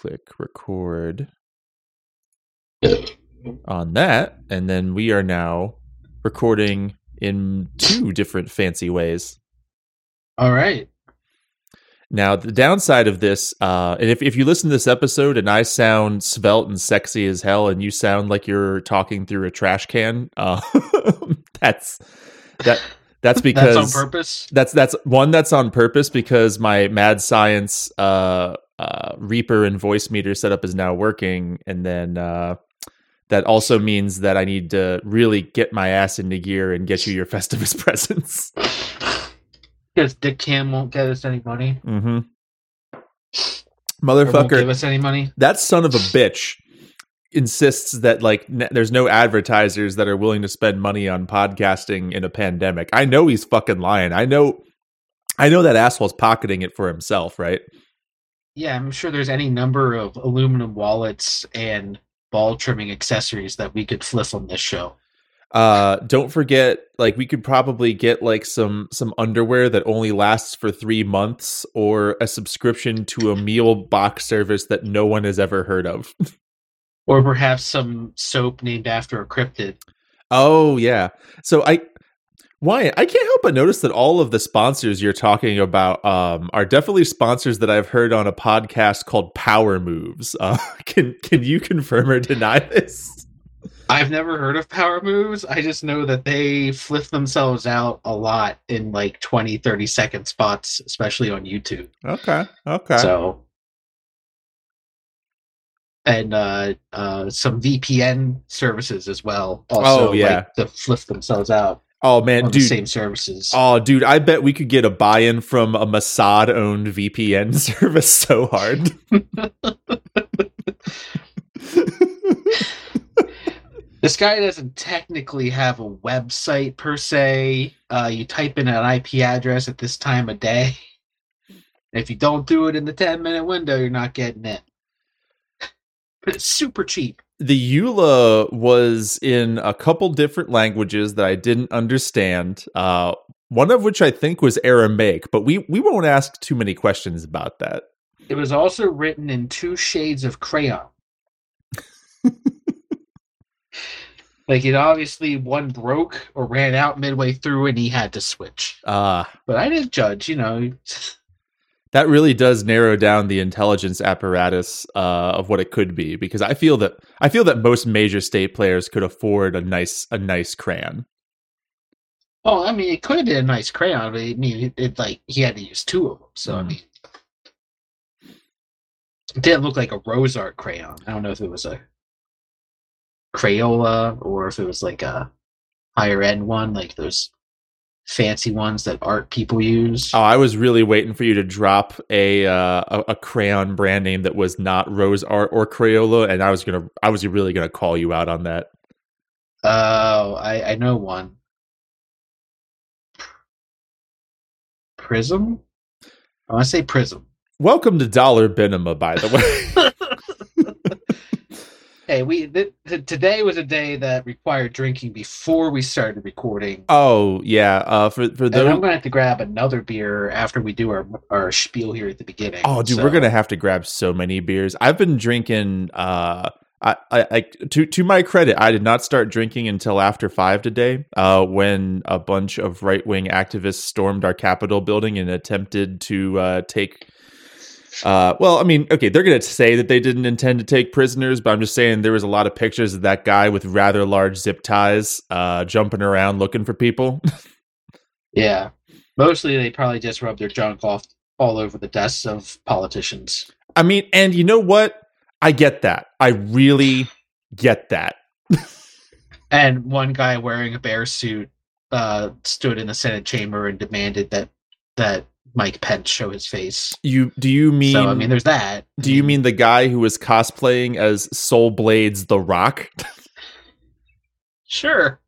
click record on that. And then we are now recording in two different fancy ways. All right. Now, the downside of this, uh, and if, if you listen to this episode and I sound svelte and sexy as hell and you sound like you're talking through a trash can, uh, that's that that's because That's on purpose. That's that's one that's on purpose because my mad science uh, uh, Reaper and Voicemeeter setup is now working, and then uh, that also means that I need to really get my ass into gear and get you your Festivus presents. Because Dick Cam won't get us any money. Mm-hmm. Won't give us any money. that son of a bitch insists that like n- there's no advertisers that are willing to spend money on podcasting in a pandemic. I know he's fucking lying. I know I know that asshole's pocketing it for himself, right? Yeah, I'm sure there's any number of aluminum wallets and ball trimming accessories that we could flip on this show. Uh don't forget like we could probably get like some some underwear that only lasts for 3 months or a subscription to a meal box service that no one has ever heard of. Or perhaps some soap named after a cryptid. Oh yeah. So I Wyatt, I can't help but notice that all of the sponsors you're talking about um, are definitely sponsors that I've heard on a podcast called Power Moves. Uh, can can you confirm or deny this? I've never heard of power moves. I just know that they flip themselves out a lot in like 20, 30 second spots, especially on YouTube. Okay. Okay. So and uh uh some VPN services as well. Also Oh, yeah. like to flip themselves out oh man, dude. same services. Oh, dude, I bet we could get a buy-in from a Mossad-owned VPN service so hard. This guy doesn't technically have a website per se. Uh, you type in an IP address at this time of day. If you don't do it in the 10 minute window, you're not getting it. But it's super cheap. The EULA was in a couple different languages that I didn't understand. Uh, one of which I think was Aramaic, but we we won't ask too many questions about that. It was also written in two shades of crayon. like it obviously one broke or ran out midway through and he had to switch. Uh But I didn't judge, you know. That really does narrow down the intelligence apparatus uh, of what it could be because I feel that I feel that most major state players could afford a nice a nice crayon. Oh, I mean, it could have been a nice crayon, but I mean, it, it like he had to use two of them. So I Mm. mean, it didn't look like a rose art crayon. I don't know if it was a Crayola or if it was like a higher end one, like those fancy ones that art people use. Oh, I was really waiting for you to drop a uh, a, a crayon brand name that was not Rose Art or Crayola, and I was gonna I was really gonna call you out on that. Oh, I, I know one. Prism? I want to say Prism. Welcome to Dollar Binema, by the way. hey, we th- th- today was a day that required drinking before we started recording. oh yeah, uh, for for And I'm gonna have to grab another beer after we do our our spiel here at the beginning. Oh, dude, so- we're gonna have to grab so many beers. I've been drinking. Uh, I, I, I, to to my credit, I did not start drinking until after five today. Uh, when a bunch of right wing activists stormed our Capitol building and attempted to uh, take. Uh, well, I mean, okay, they're gonna say that they didn't intend to take prisoners, but I'm just saying there was a lot of pictures of that guy with rather large zip ties, uh, jumping around looking for people. Yeah, mostly they probably just rub their junk off all over the desks of politicians. I mean, and you know what? I get that. I really get that. And one guy wearing a bear suit uh, stood in the Senate chamber and demanded that that Mike Pence show his face. You do you mean? so I mean, there's that. do you mean the guy who was cosplaying as Soul Blades the Rock? Sure.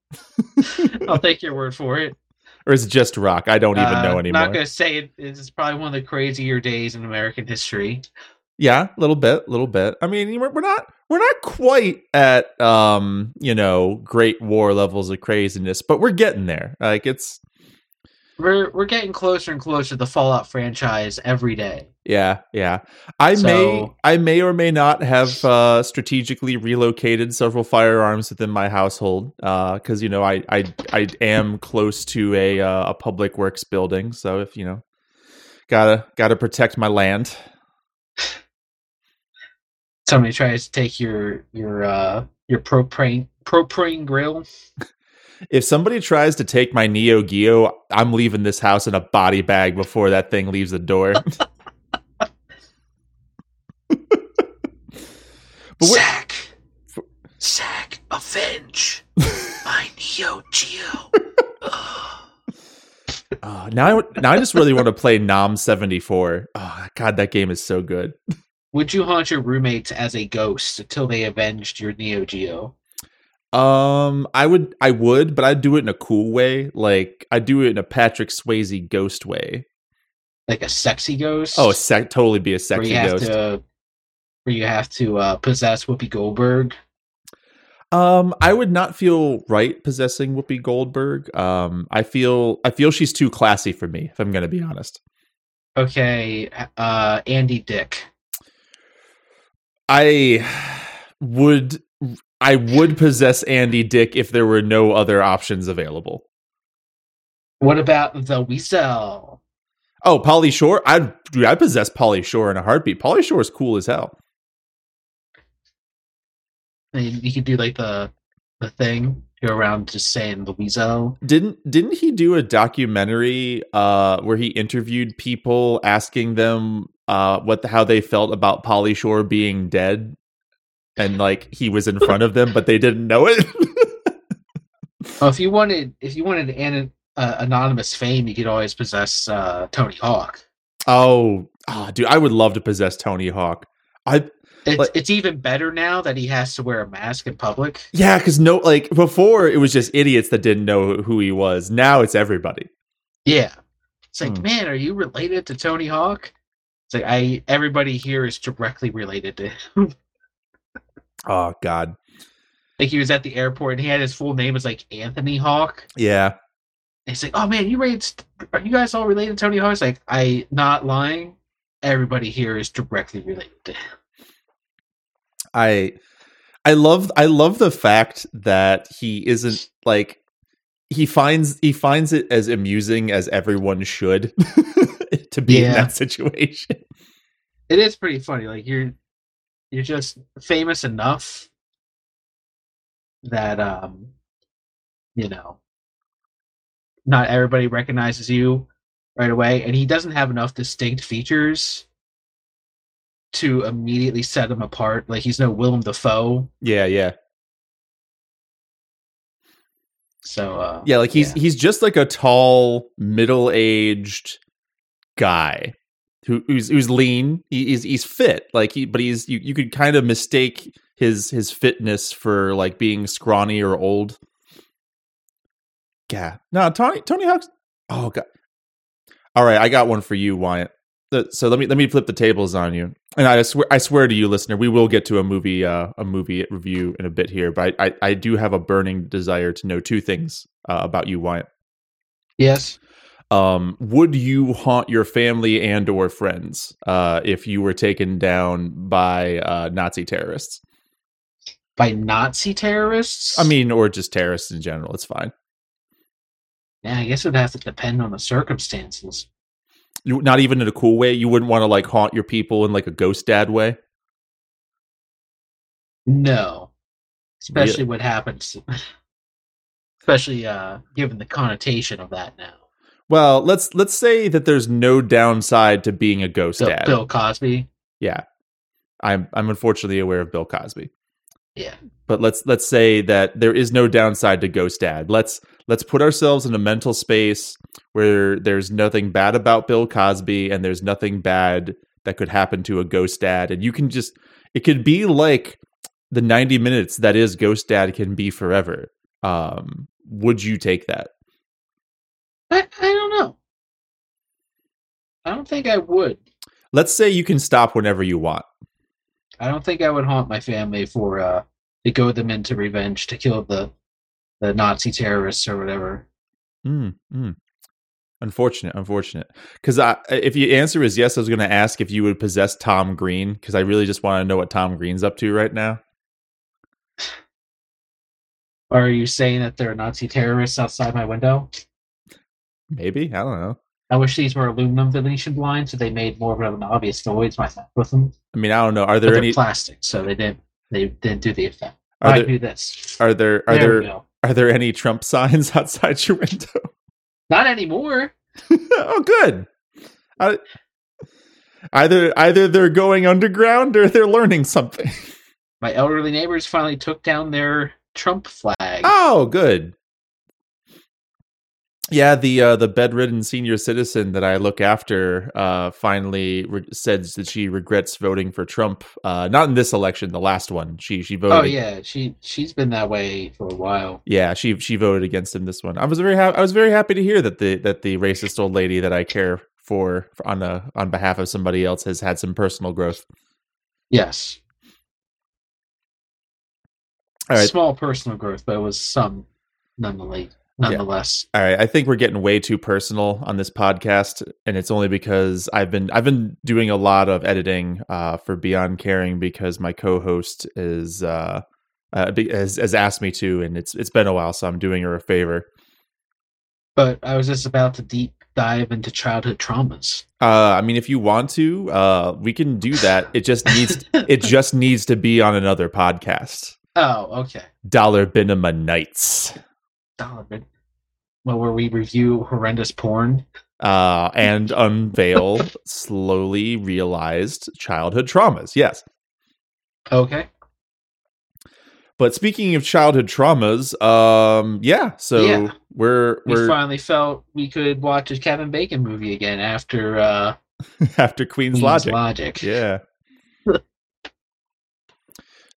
I'll take your word for it. or is it just Rock? I don't even Uh, know anymore. I'm not gonna say it. It's probably one of the crazier days in American history. Yeah, a little bit, a little bit. I mean, we're, we're not we're not quite at um, you know, Great War levels of craziness, but we're getting there. Like it's We're we're getting closer and closer to the Fallout franchise every day. Yeah, yeah. I So- may I may or may not have uh, strategically relocated several firearms within my household because you know I, I I am close to a uh, a public works building, so if you know gotta gotta protect my land. Somebody tries to take your your uh your propane propane grill. If somebody tries to take my Neo Geo, I'm leaving this house in a body bag before that thing leaves the door. But what- Zack, Zack, avenge my Neo Geo. Uh, now, I, now I just really want to play Nom 74. Oh, God, that game is so good. Would you haunt your roommates as a ghost until they avenged your Neo Geo? Um, I would, I would, but I'd do it in a cool way. Like I'd do it in a Patrick Swayze ghost way. Like a sexy ghost? Oh, sec- totally be a where sexy you have ghost. to where you have to uh, possess Whoopi Goldberg. Um, I would not feel right possessing Whoopi Goldberg. Um, I feel, I feel she's too classy for me. If I'm gonna be honest, Okay, uh, Andy Dick. I would, I would possess Andy Dick if there were no other options available. What about the Weasel? Oh, Pauly Shore. I'd, dude, I possess Pauly Shore in a heartbeat. Pauly Shore is cool as hell. You could do like the the thing, go around just saying the Weasel. Didn't didn't he do a documentary uh where he interviewed people asking them uh what the, how they felt about Pauly Shore being dead and like he was in front of them but they didn't know it? Oh, if you wanted, if you wanted an uh, anonymous fame, you could always possess uh, Tony Hawk. oh, ah, dude, I would love to possess Tony Hawk. I It's, Like- it's even better now that he has to wear a mask in public. yeah, cuz no like before it was just idiots that didn't know who he was. Now it's everybody. Yeah, it's like, Hmm. man, are you related to Tony Hawk? It's like I everybody here is directly related to him. Oh god. like he was at the airport and he had his full name was like Anthony Hawk. Yeah. And he's like, "Oh man, you raised? Are you guys all related to Tony Hawk?" It's like, I not lying. Everybody here is directly related to him. I I love I love the fact that he isn't like he finds he finds it as amusing as everyone should to be in that situation. It is pretty funny. Like you're you're just famous enough that um you know not everybody recognizes you right away and he doesn't have enough distinct features to immediately set him apart like he's no Willem Dafoe Yeah, yeah. so uh Yeah, like he's Yeah. he's just like a tall, middle-aged guy who who's who's lean. He, he's he's fit. Like he but he's you, you could kind of mistake his his fitness for like being scrawny or old. Yeah. No, Tony Tony Hawk's Oh god. All right, I got one for you, Wyatt. So let me let me flip the tables on you. And I swear I swear to you, listener, we will get to a movie uh, a movie review in a bit here, but I, I, I do have a burning desire to know two things uh, about you, Wyatt. yes Um, would you haunt your family and or friends uh, if you were taken down by uh, Nazi terrorists? by Nazi terrorists I mean, or just terrorists in general. It's fine. yeah I guess it would have to depend on the circumstances You not even in a cool way. You wouldn't want to like haunt your people in like a ghost dad way. No. Especially what happens especially uh given the connotation of that now. Well, let's let's say that there's no downside to being a ghost Bill, dad. Bill Cosby. Yeah, I'm I'm unfortunately aware of Bill Cosby. Yeah. but let's let's say that there is no downside to ghost dad let's let's put ourselves in a mental space where there's nothing bad about bill cosby and there's nothing bad that could happen to a ghost dad and you can just it could be like the 90 minutes that is ghost dad can be forever um would you take that I, I don't know. I don't think I would. let's say you can stop whenever you want I don't think I would haunt my family for uh to goad them into revenge to kill the the Nazi terrorists or whatever. mm, mm. Unfortunate, unfortunate. Because if your answer is yes, I was going to ask if you would possess Tom Green because I really just want to know what Tom Green's up to right now. Are you saying that there are Nazi terrorists outside my window? Maybe I don't know. I wish these were aluminum Venetian blinds, so they made more of an obvious noise with them. I mean, I don't know. Are there any plastic? So they didn't. They didn't do the effect. Are I there, do this. Are there? Are there? there are there any Trump signs outside your window? Not anymore. oh, good. I, either either they're going underground or they're learning something. My elderly neighbors finally took down their Trump flag. Oh, good. Yeah, the uh, the bedridden senior citizen that I look after uh, finally re- said that she regrets voting for Trump. Uh, not in this election, the last one. She she voted. Oh yeah, she she's been that way for a while. Yeah, she she voted against him this one. I was very ha- I was very happy to hear that the that the racist old lady that I care for, for on a on behalf of somebody else has had some personal growth. Yes. All right. Small personal growth, but it was some nonetheless nonetheless. Yeah. All right, I think we're getting way too personal on this podcast, and it's only because I've been I've been doing a lot of editing uh, for Beyond Caring because my co-host is uh, uh, has, has asked me to, and it's it's been a while, so I'm doing her a favor. But I was just about to deep dive into childhood traumas. Uh, I mean, if you want to, uh, we can do that. It just needs it just needs to be on another podcast. Oh, okay. Dollar Binema Nights. Bin well, where we review horrendous porn uh, and unveil slowly realized childhood traumas. Yes. Okay. But speaking of childhood traumas, um, yeah, so yeah. we're we finally felt we could watch a Kevin Bacon movie again after uh after Queens, Queens Logic. Logic. Yeah.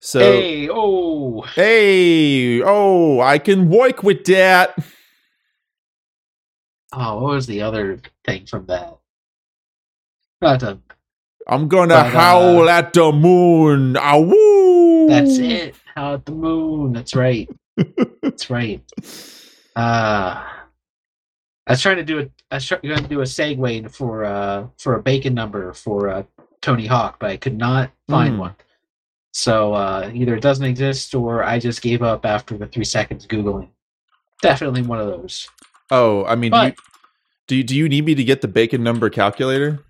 So Hey, oh. Hey, oh, I can work with that. Oh, what was the other thing from that? Not a, I'm gonna but, howl uh, at the moon. Ah, woo! That's it. Howl at the moon. That's right. that's right. Uh I was trying to do a I was trying to do a segue for uh for a bacon number for uh Tony Hawk, but I could not find mm. one. So uh either it doesn't exist or I just gave up after the three seconds googling. Definitely one of those. Oh, I mean, but, do you, do you, do you need me to get the bacon number calculator?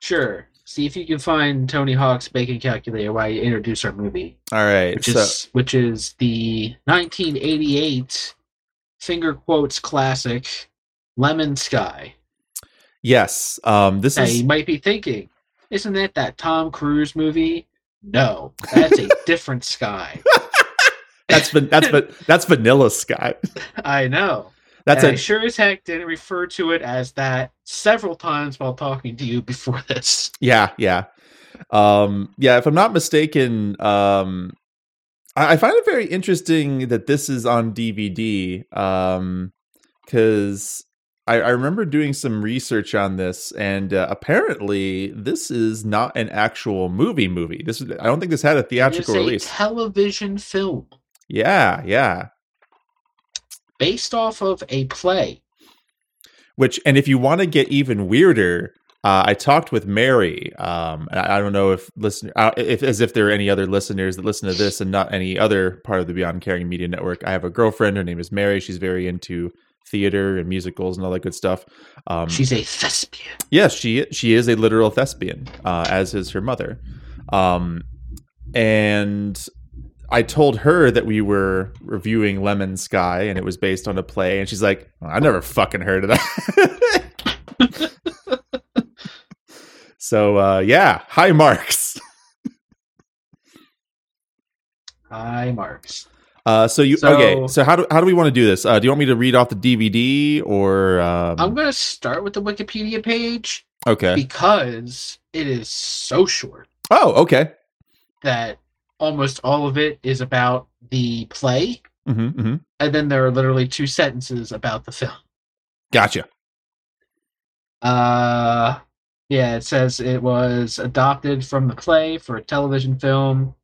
Sure. See if you can find Tony Hawk's bacon calculator while you introduce our movie. All right, which so. is which is the 1988 finger quotes classic Lemon Sky. Yes, um, this now, is. You might be thinking, isn't it that Tom Cruise movie? No, that's a different Sky. that's that's that's Vanilla Sky. I know. That's and a, I sure as heck didn't refer to it as that several times while talking to you before this. Yeah, yeah. Um, yeah, if I'm not mistaken, um, I, I find it very interesting that this is on DVD. Um, because I, I, remember doing some research on this, and uh, apparently, this is not an actual movie. Movie. This I don't think this had a theatrical release. television film. Yeah, yeah based off of a play. Which, and if you want to get even weirder, uh, I talked with Mary. Um, I, I, don't know if listen, uh, if as if there are any other listeners that listen to this and not any other part of the Beyond Caring Media Network. I have a girlfriend. Her name is Mary. She's very into theater and musicals and all that good stuff. Um, She's a thespian. Yes, she she is a literal thespian, uh, as is her mother. Um, and I told her that we were reviewing Lemon Sky and it was based on a play, and she's like, well, "I never fucking heard of that." so uh, yeah, hi Marks. hi Marks. Uh, so you so, okay? So how do how do we want to do this? Uh, do you want me to read off the DVD or? Um... I'm going to start with the Wikipedia page. Okay. Because it is so short. Oh, okay. That almost all of it is about the play, mm-hmm, mm-hmm. and then there are literally two sentences about the film. Gotcha. Uh, yeah, it says it was adopted from the play for a television film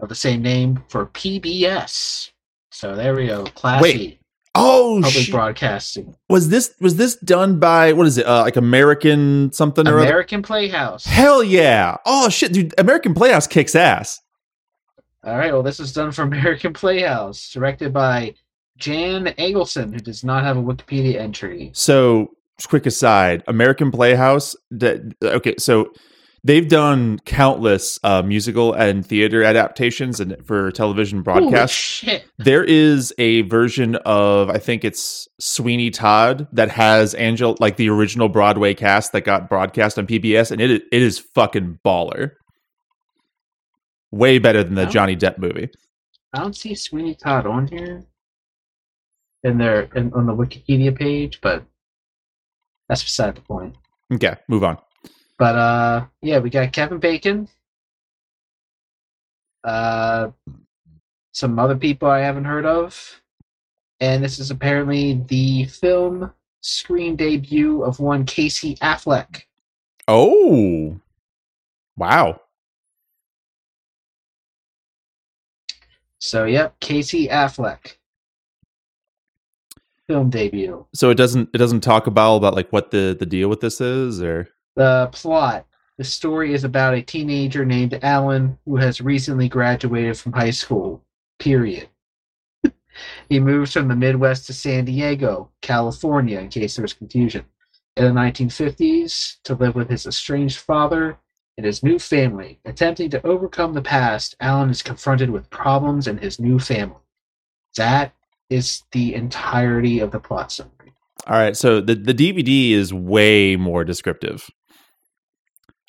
of the same name for PBS. So there we go. Classy. Wait, Oh public shit. broadcasting. Was this was this done by what is it? Uh, like American something or other? American Playhouse. Hell yeah! Oh shit, dude! American Playhouse kicks ass. All right, well, this is done for American Playhouse, directed by Jan Egleson, who does not have a Wikipedia entry. So, quick aside, American Playhouse. Okay, so they've done countless uh, musical and theater adaptations and for television Holy broadcast. shit! There is a version of I think it's Sweeney Todd that has Angel like the original Broadway cast that got broadcast on PBS, and it it is fucking baller. Way better than the Oh. Johnny Depp movie. I don't see Sweeney Todd on here in there in, on the Wikipedia page, but that's beside the point. Okay, move on. But uh, yeah, we got Kevin Bacon. Uh, some other people I haven't heard of, and this is apparently the film screen debut of one Casey Affleck. Oh, wow. So yep, Casey Affleck. Film debut. So it doesn't it doesn't talk about about like what the the deal with this is or The plot. The story is about a teenager named Alan who has recently graduated from high school. Period. he moves from the Midwest to San Diego, California, in case there was confusion, in the 1950s to live with his estranged father and his new family. Attempting to overcome the past, Alan is confronted with problems in his new family. That is the entirety of the plot summary. All right, so the the DVD is way more descriptive.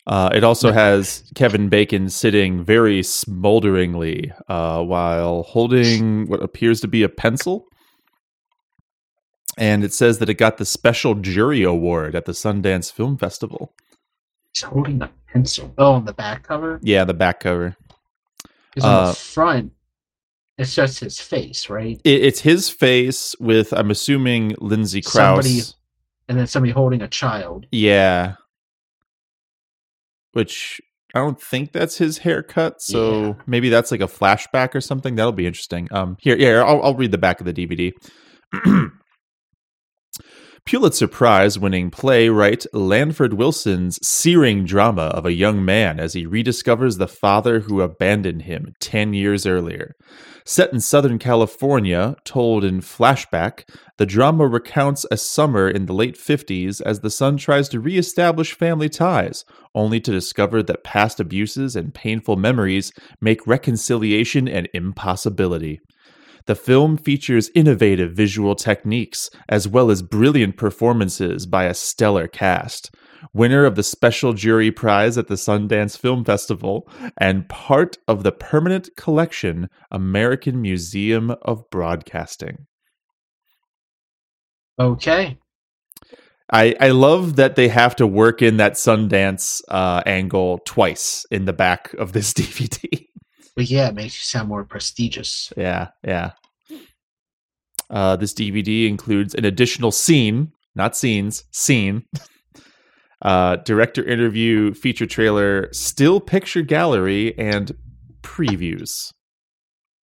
Uh, it also has Kevin Bacon sitting very smolderingly uh, while holding what appears to be a pencil. And it says that it got the special jury award at the Sundance Film Festival. He's holding a pencil. Oh, on the back cover? Yeah, the back cover. Because on Uh, the front, it's just his face, right? It, it's his face with, I'm assuming, Lindsay Crouse. Somebody- And then somebody holding a child. Yeah. Which I don't think that's his haircut, so Yeah. maybe that's like a flashback or something. That'll be interesting. Um here, yeah, I'll I'll read the back of the DVD. Pulitzer Prize winning playwright Lanford Wilson's searing drama of a young man as he rediscovers the father who abandoned him 10 years earlier. Set in Southern California, told in flashback, the drama recounts a summer in the late 50s as the son tries to reestablish family ties, only to discover that past abuses and painful memories make reconciliation an impossibility. The film features innovative visual techniques as well as brilliant performances by a stellar cast. Winner of the Special Jury Prize at the Sundance Film Festival and part of the permanent collection American Museum of Broadcasting. Okay. I, I love that they have to work in that Sundance uh, angle twice in the back of this DVD. But yeah, it makes you sound more prestigious. Yeah, yeah. Uh, this DVD includes an additional scene, not scenes, scene. uh, director interview, feature trailer, still picture gallery, and previews.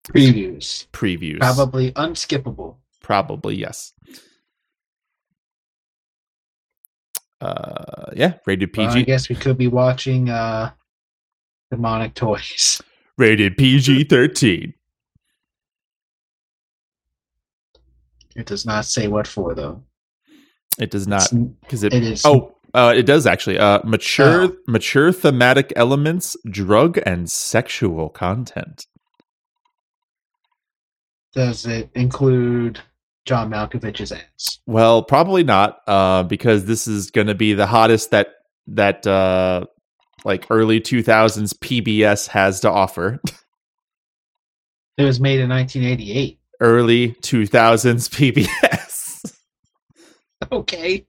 Previews. Previews. Probably unskippable. Probably, yes. Uh, yeah, rated Well, I guess we could be watching uh Demonic Toys. Rated PG 13. It does not say what for though. It does not, because it, it is Oh, uh, it does actually. Uh, mature, Oh. mature thematic elements, drug and sexual content. does it include John Malkovich's ass? Well, probably not, uh, because this is going to be the hottest that that uh, like early two thousands PBS has to offer. It was made in 1988. early two thousands PBS. Okay.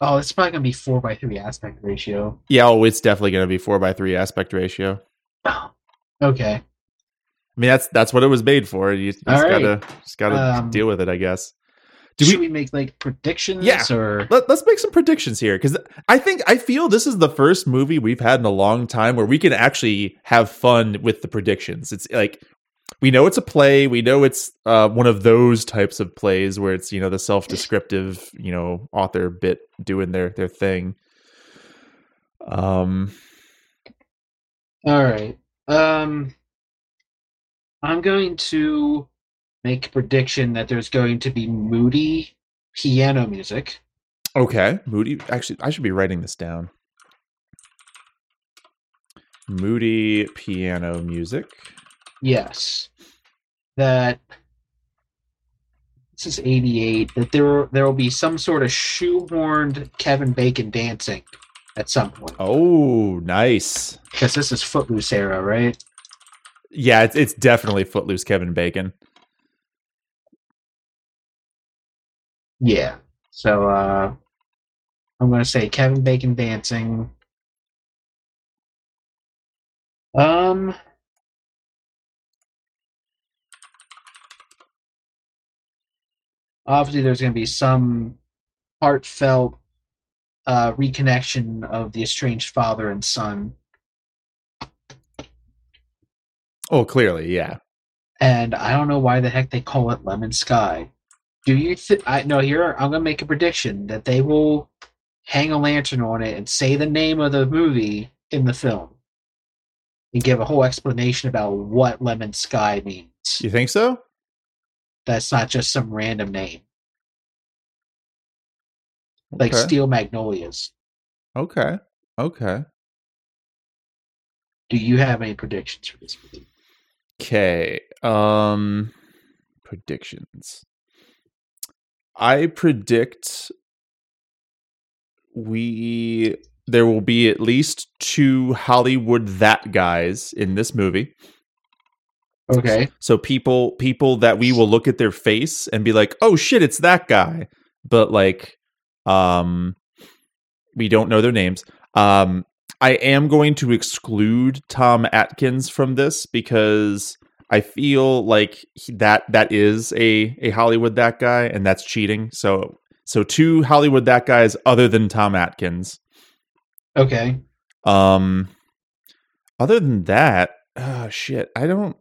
Oh, it's probably gonna be four by three aspect ratio. yeah, oh, it's definitely going to be four by three aspect ratio. Oh, okay. I mean, that's that's what it was made for. You just All right. gotta just gotta Um, deal with it, I guess. Do Should we- we, make like predictions? Yeah. Or Let, us make some predictions here because I think I feel this is the first movie we've had in a long time where we can actually have fun with the predictions. It's like we know it's a play. We know it's uh, one of those types of plays where it's you know the self-descriptive you know author bit doing their their thing. Um. All right. Um. I'm going to make a prediction that there's going to be moody piano music. Okay, moody. Actually, I should be writing this down. Moody piano music. Yes. That this is 88 that there there will be some sort of shoehorned Kevin Bacon dancing at some point. Oh, nice. Because this is Footloose era, right? Yeah, it's it's definitely Footloose Kevin Bacon. Yeah. So uh I'm gonna say Kevin Bacon dancing. Um obviously there's going to be some heartfelt uh, reconnection of the estranged father and son. Oh, clearly, yeah. And I don't know why the heck they call it Lemon Sky. Do you think? I know here. I'm gonna make a prediction that they will hang a lantern on it and say the name of the movie in the film, and give a whole explanation about what Lemon Sky means. You think so? That's not just some random name. Like. Steel Magnolias. Okay. Okay. Do you have any predictions for this movie? Okay. Um predictions. I predict we there will be at least two Hollywood that guys in this movie. Okay. So people people that we will look at their face and be like, "Oh shit, it's that guy." But like um we don't know their names. Um I am going to exclude Tom Atkins from this because I feel like he, that that is a a Hollywood that guy and that's cheating. So so two Hollywood that guys other than Tom Atkins. Okay. Um other than that, oh shit, I don't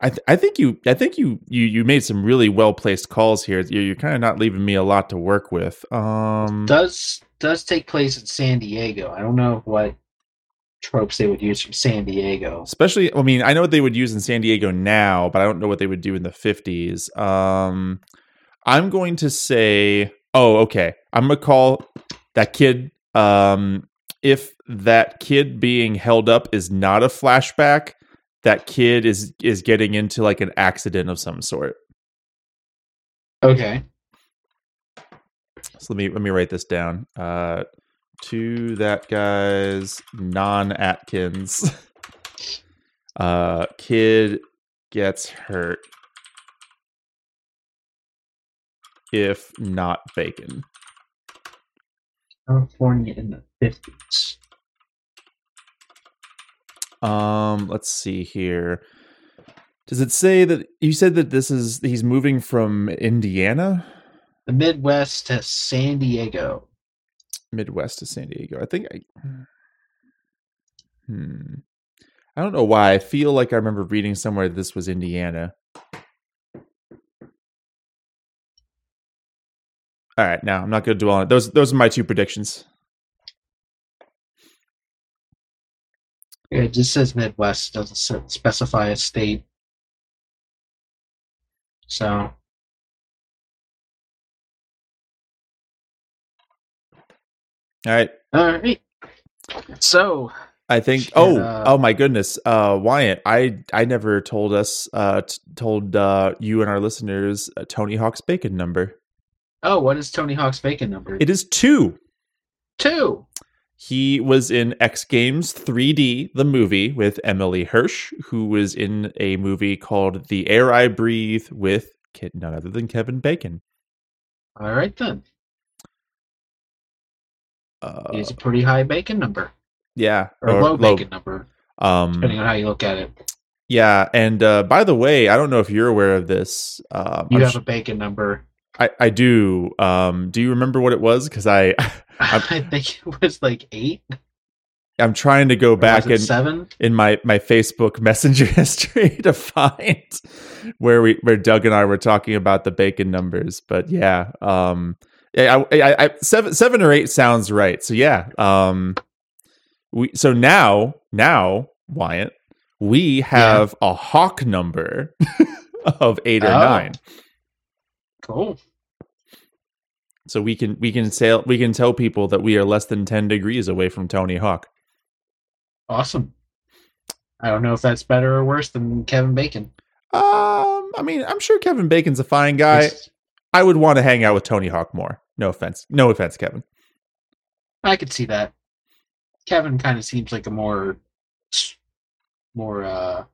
I th- I think you I think you you you made some really well placed calls here. You're, you're kind of not leaving me a lot to work with. Um, does does take place in San Diego. I don't know what tropes they would use from San Diego. Especially, I mean, I know what they would use in San Diego now, but I don't know what they would do in the 50s. Um, I'm going to say, oh, okay. I'm going to call that kid. Um, if that kid being held up is not a flashback, that kid is is getting into like an accident of some sort. Okay. So let me let me write this down. Uh to that guy's non Atkins. uh kid gets hurt if not bacon. California in the 50s. Um, let's see here. Does it say that you said that this is he's moving from Indiana? The Midwest to San Diego. Midwest to San Diego. I think I Hmm. I don't know why. I feel like I remember reading somewhere this was Indiana. All right, now I'm not going to dwell on it. Those those are my two predictions. It just says Midwest, doesn't specify a state. So. All right. All right. So. I think. Oh, uh, oh my goodness, uh, Wyatt! I I never told us, uh, t- told uh, you and our listeners uh, Tony Hawk's bacon number. Oh, what is Tony Hawk's bacon number? It is two. Two. He was in X Games 3D, the movie with Emile Hirsch, who was in a movie called The Air I Breathe with none other than Kevin Bacon. All right, then. Uh, He's a pretty high bacon number. Yeah. Or, or low bacon number. Um, depending on how you look at it. Yeah. And uh, by the way, I don't know if you're aware of this. Um, you I'm have sh- a bacon number. I, I do. Um, do you remember what it was? Because I, I think it was like eight. I'm trying to go Or back and seven. in my my Facebook Messenger history to find where we where Doug and I were talking about the bacon numbers. But yeah, um, yeah, I, I, I, seven seven or eight sounds right. So yeah, um, we so now now Wyatt, we have a hawk number of eight or Oh. nine. Cool. So we can we can sail we can tell people that we are less than ten degrees away from Tony Hawk. Awesome. I don't know if that's better or worse than Kevin Bacon. Um, I mean, I'm sure Kevin Bacon's a fine guy. I would want to hang out with Tony Hawk more. No offense. No offense, Kevin. I could see that. Kevin kind of seems like a more, more uh,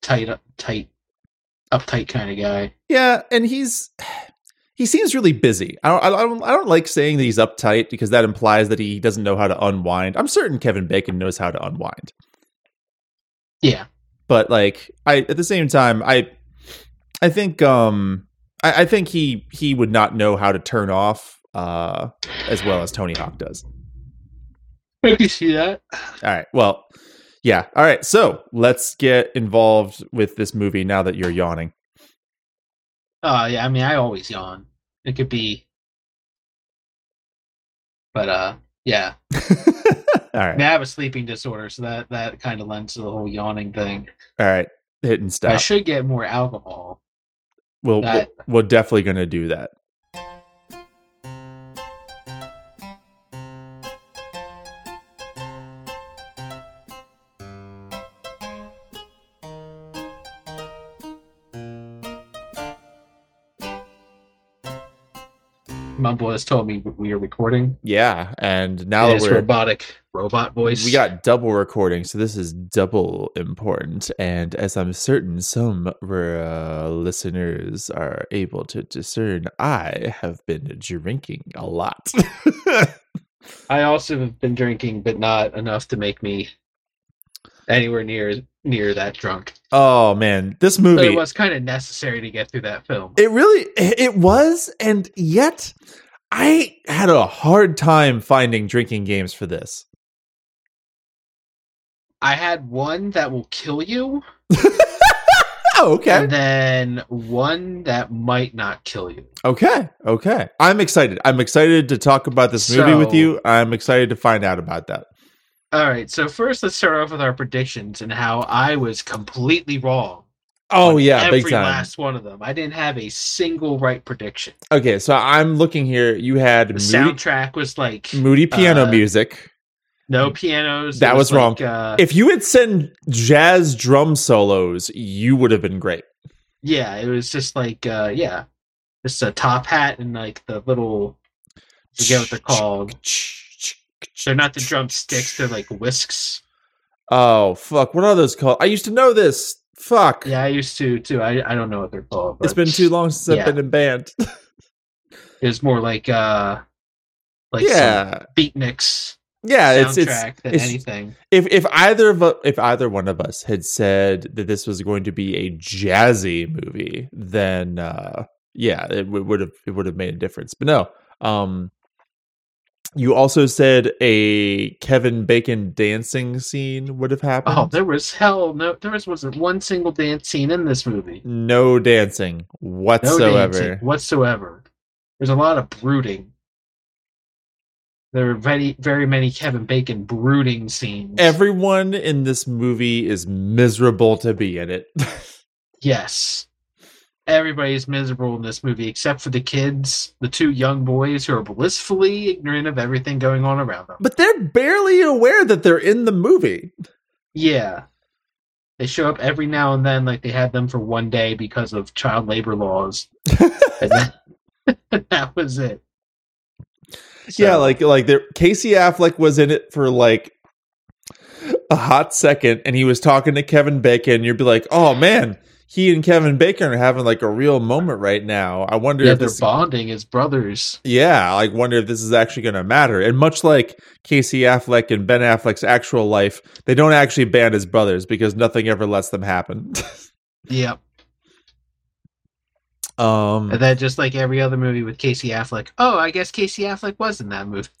tight, tight, uptight kind of guy. Yeah, and he's he seems really busy. I don't, I don't I don't like saying that he's uptight because that implies that he doesn't know how to unwind. I'm certain Kevin Bacon knows how to unwind. Yeah, But like I at the same time, I I think um I, I think he he would not know how to turn off uh as well as Tony Hawk does. I can see that. All right. Well, yeah. All right. So let's get involved with this movie now that you're yawning. Uh, yeah. I mean, I always yawn. It could be, but uh, yeah. All I mean, I have a sleeping disorder, so that that kind of lends to the whole yawning thing. All right. Hit and I should get more alcohol. We'll, that- we're definitely going to do that. Mumble has told me we are recording. Yeah, and now It is we're robotic robot voice. we got double recording, so this is double important. And as I'm certain some uh, listeners are able to discern, I have been drinking a lot. I also have been drinking, but not enough to make me anywhere near near that drunk. oh man, this movie it was kind of necessary to get through that film. It really it was, and yet I had a hard time finding drinking games for this. I had one that will kill you, Oh, okay. and then one that might not kill you. Okay. Okay. I'm excited. I'm excited to talk about this movie with you. I'm excited to find out about that. All right, so first let's start off with our predictions and how I was completely wrong. Oh yeah, every big time. last one of them. I didn't have a single right prediction. Okay, so I'm looking here. You had The moody, soundtrack was like moody piano uh, music. no pianos. That It was wrong. like, Uh, If you had said jazz drum solos, you would have been great. yeah, it was just like uh, yeah, just a top hat and like the little. I forget what they're called. They're not the drumsticks. They're like whisks. Oh fuck! What are those called? I used to know this. Fuck. Yeah, I used to too. I, I don't know what they're called. It's been too long since yeah. I've been in band. It was more like uh, like some yeah, beatniks yeah. It's it's soundtrack than it's- anything. if if either of if either one of us had said that this was going to be a jazzy movie, then uh, yeah, it would have it would have made a difference. But no, um, you also said a Kevin Bacon dancing scene would have oh, happened. Oh, there was hell no. There was wasn't one single dance scene in this movie. no dancing No whatsoever. dancing whatsoever. There's a lot of brooding. There are very, very many Kevin Bacon brooding scenes. Everyone in this movie is miserable to be in it. yes, everybody's miserable in this movie except for the kids, the two young boys who are blissfully ignorant of everything going on around them. but they're barely aware that they're in the movie. Yeah, they show up every now and then, like they had them for one day because of child labor laws, and then, that was it. Yeah, like like there Casey Affleck was in it for like a hot second and he was talking to Kevin Bacon. You'd be like, "Oh man, he and Kevin Bacon are having like a real moment right now." I wonder yeah, if they're this bonding as brothers. Yeah, I like wonder if this is actually going to matter. And much like Casey Affleck and Ben Affleck's actual life, they don't actually band as brothers because nothing ever lets them happen. Yep. um And then just like every other movie with Casey Affleck, oh, I guess Casey Affleck was in that movie.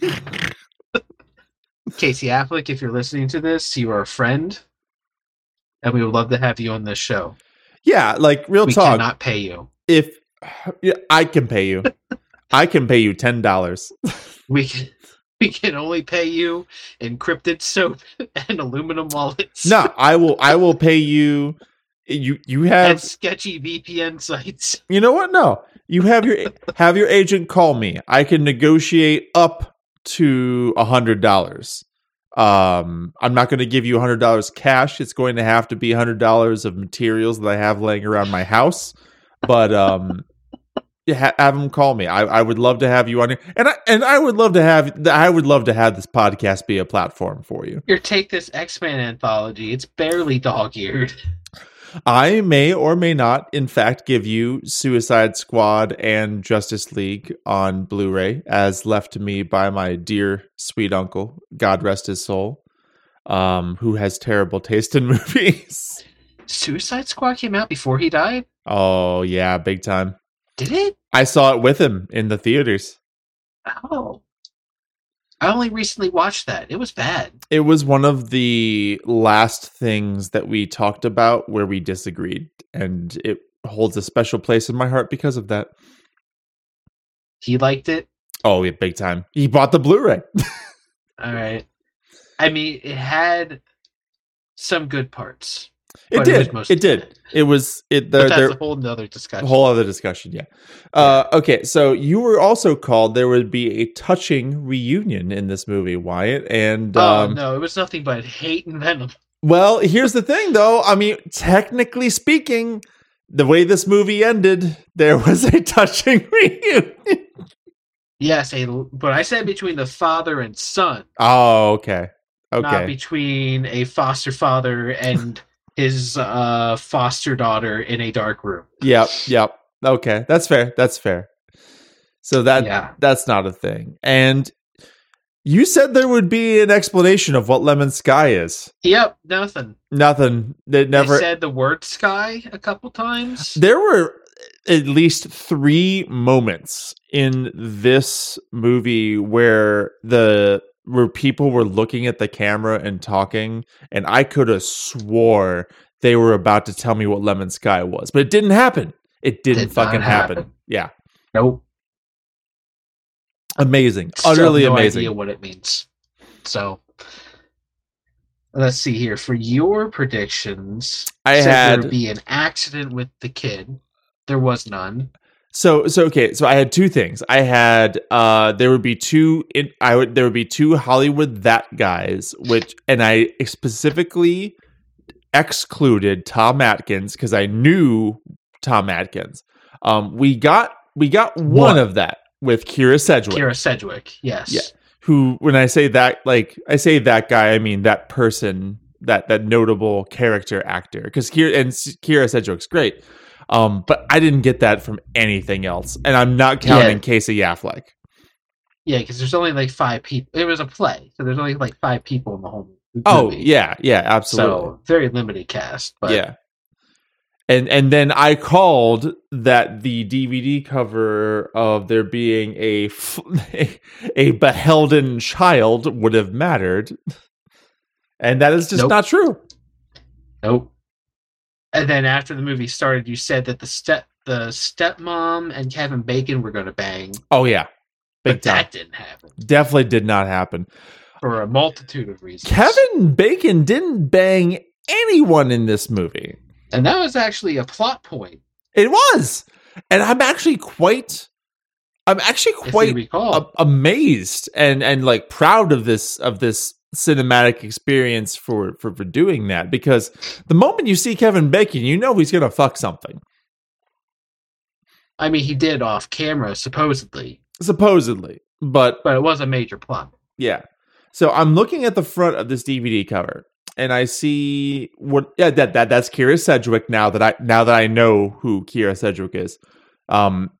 Casey Affleck, if you're listening to this, you are a friend, and we would love to have you on this show. Yeah, like real we talk. cannot pay you. If yeah, I can pay you, I can pay you ten dollars. We can we can only pay you encrypted soap and aluminum wallets. No, I will. I will pay you. You you and have. sketchy VPN sites. You know what? No, you have your have your agent call me. I can negotiate up to a hundred dollars. Um, I'm not going to give you a hundred dollars cash. It's going to have to be a hundred dollars of materials that I have laying around my house. But um, ha- have them call me. I, I would love to have you on here, and I and I would love to have I would love to have this podcast be a platform for you. Your take this X Men anthology. It's barely dog eared. I may or may not, in fact, give you Suicide Squad and Justice League on Blu ray, as left to me by my dear, sweet uncle, God rest his soul, um, who has terrible taste in movies. Suicide Squad came out before he died. oh, yeah, big time. Did it? I saw it with him in the theaters. Oh, I only recently watched that. It was bad. It was one of the last things that we talked about where we disagreed, and it holds a special place in my heart because of that. He liked it. Oh, yeah, big time. He bought the Blu ray. All right. I mean, it had some good parts. It But it was did. It did. It was it. There, that's there a whole nother discussion. A whole other discussion. Yeah. Uh, okay. So you were also called. There would be a touching reunion in this movie, Wyatt. And oh um, no, it was nothing but hate and venom. well, here's the thing, though. I mean, technically speaking, the way this movie ended, there was a touching reunion. Yes, a, but I said between the father and son, Oh, okay. Okay. not between a foster father and his uh, foster daughter in a dark room. Yep. Yep. Okay. That's fair. That's fair. So that yeah, that's not a thing. And you said there would be an explanation of what Lemon Sky is. yep, nothing. Nothing. They never. They said the word sky a couple times. there were at least three moments in this movie where the where people were looking at the camera and talking, and I could have swore they were about to tell me what Lemon Sky was, but it didn't happen. It didn't Did fucking happen. happen. Yeah, Nope. amazing, Still utterly no amazing. Idea what it means. So let's see here. For your predictions, I said there had would be an accident with the kid. There was none. So so okay, so I had two things. I had uh there would be two in I would there would be two Hollywood that guys, which and I specifically excluded Tom Atkins because I knew Tom Atkins. Um we got we got one What? of that with Kyra Sedgwick. Kyra Sedgwick. Yes. Yeah. Who when I say that like I say that guy, I mean that person, that that notable character actor. Because Kyra and Kyra Sedgwick's great. Um, but I didn't get that from anything else. And I'm not counting Yeah. Casey Affleck. Yeah, because there's only like five people. It was a play, so there's only like five people in the whole movie. Oh yeah, yeah, absolutely. So very limited cast. But yeah. And and then I called that the DVD cover of there being a f- a beholden child would have mattered. And that is just Nope. not true. Nope. And then after the movie started, you said that the step the stepmom and Kevin Bacon were going to bang, Oh yeah. Big but time. that didn't happen Definitely did not happen. for a multitude of reasons. Kevin Bacon didn't bang anyone in this movie. and that was actually a plot point, It was. And I'm actually quite I'm actually quite a- amazed and and like proud of this of this cinematic experience for, for for doing that because the moment you see Kevin Bacon, you know he's gonna fuck something. I mean, he did off camera supposedly, Supposedly. But but it was a major plot. yeah. So I'm looking at the front of this DVD cover and I see what yeah, that that that's Kyra Sedgwick now that I now that I know who Kyra Sedgwick is. Um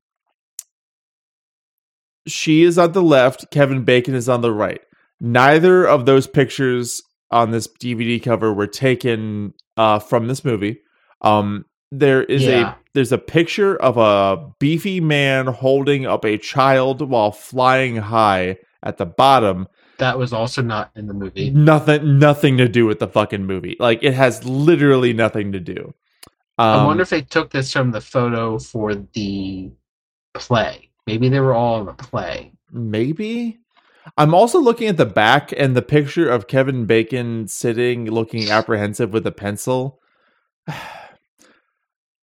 she is on the left, Kevin Bacon is on the right. Neither of those pictures on this DVD cover were taken uh, from this movie. Um, there is Yeah. a there's a picture of a beefy man holding up a child while flying high at the bottom, That was also not in the movie. Nothing, nothing to do with the fucking movie. Like it has literally nothing to do. Um, I wonder if they took this from the photo for the play. Maybe they were all in the play. maybe. I'm also looking at the back and the picture of Kevin Bacon sitting, looking apprehensive with a pencil.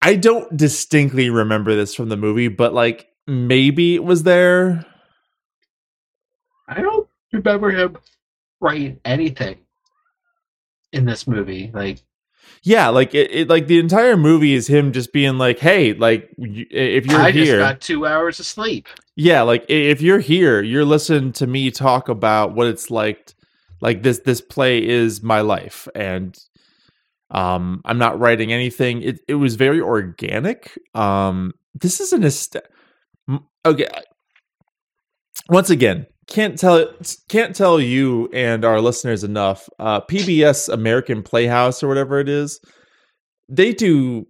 I don't distinctly remember this from the movie, but like maybe it was there. I don't remember him writing anything in this movie. Like, Yeah, like it, it like the entire movie is him just being like, "Hey, like if you're I just here, got two hours of sleep. yeah, like if you're here, you're listening to me talk about what it's like. Like this, this play is my life, and um, I'm not writing anything. It it was very organic. Um, this is an est- okay. Once again, can't tell can't tell you and our listeners enough. Uh, PBS American Playhouse or whatever it is, they do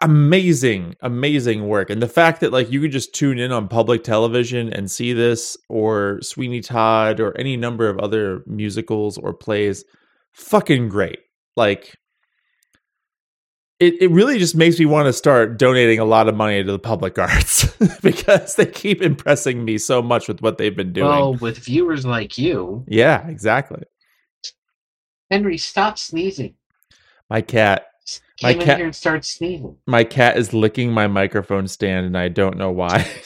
amazing, amazing work. And the fact that like you could just tune in on public television and see this, or Sweeney Todd, or any number of other musicals or plays, fucking great. Like. It, it really just makes me want to start donating a lot of money to the public arts because they keep impressing me so much with what they've been doing. Well, with viewers like you, Yeah, exactly. Henry, stop sneezing. My cat, Just My Came in cat- here and start sneezing. my cat is licking my microphone stand, and I don't know why.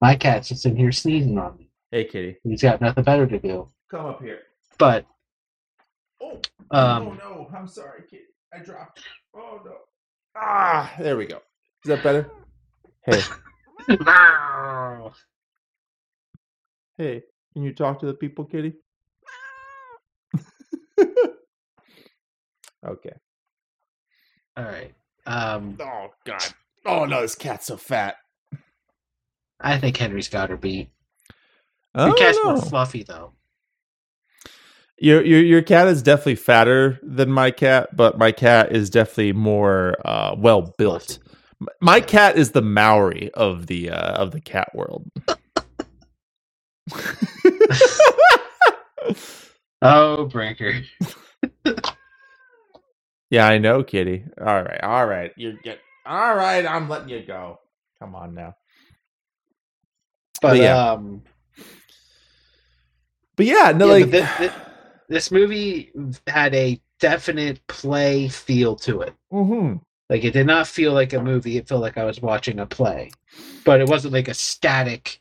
My cat's just in here sneezing on me. hey, kitty, He's got nothing better to do. come up here. But Oh, Um, no, I'm sorry, kitty. I dropped. Oh no. Ah, there we go. Is that better? Hey, hey, can you talk to the people, kitty? okay. all right. Um, Oh God. Oh no, this cat's so fat. I think Henry's got her beat. Oh, Your cat's no. more fluffy though. Your your your cat is definitely fatter than my cat, but my cat is definitely more uh, well built. My cat is the Maori of the uh, of the cat world. Oh, Brinker. yeah, I know, Kitty. All right, all right, you're get. All right, I'm letting you go. Come on now. But, But yeah. um, But yeah, no, Yeah, like but thi- thi- this movie had a definite play feel to it. Mhm. Like it did not feel like a movie. It felt like I was watching a play, but it wasn't like a static.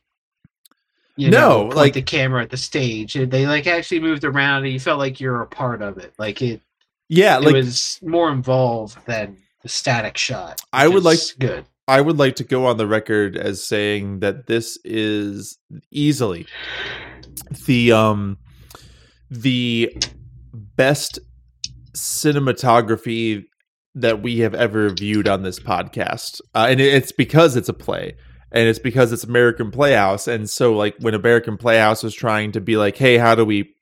You No, know, like- the camera at the stage. They like actually moved around, and you felt like you're a part of it. Like it, yeah, it was more involved than the static shot. I would like- good. I would like to go on the record as saying that this is easily the um the best cinematography that we have ever viewed on this podcast. Uh, and it's because it's a play and it's because it's American Playhouse and so like when American Playhouse was trying to be like hey how do we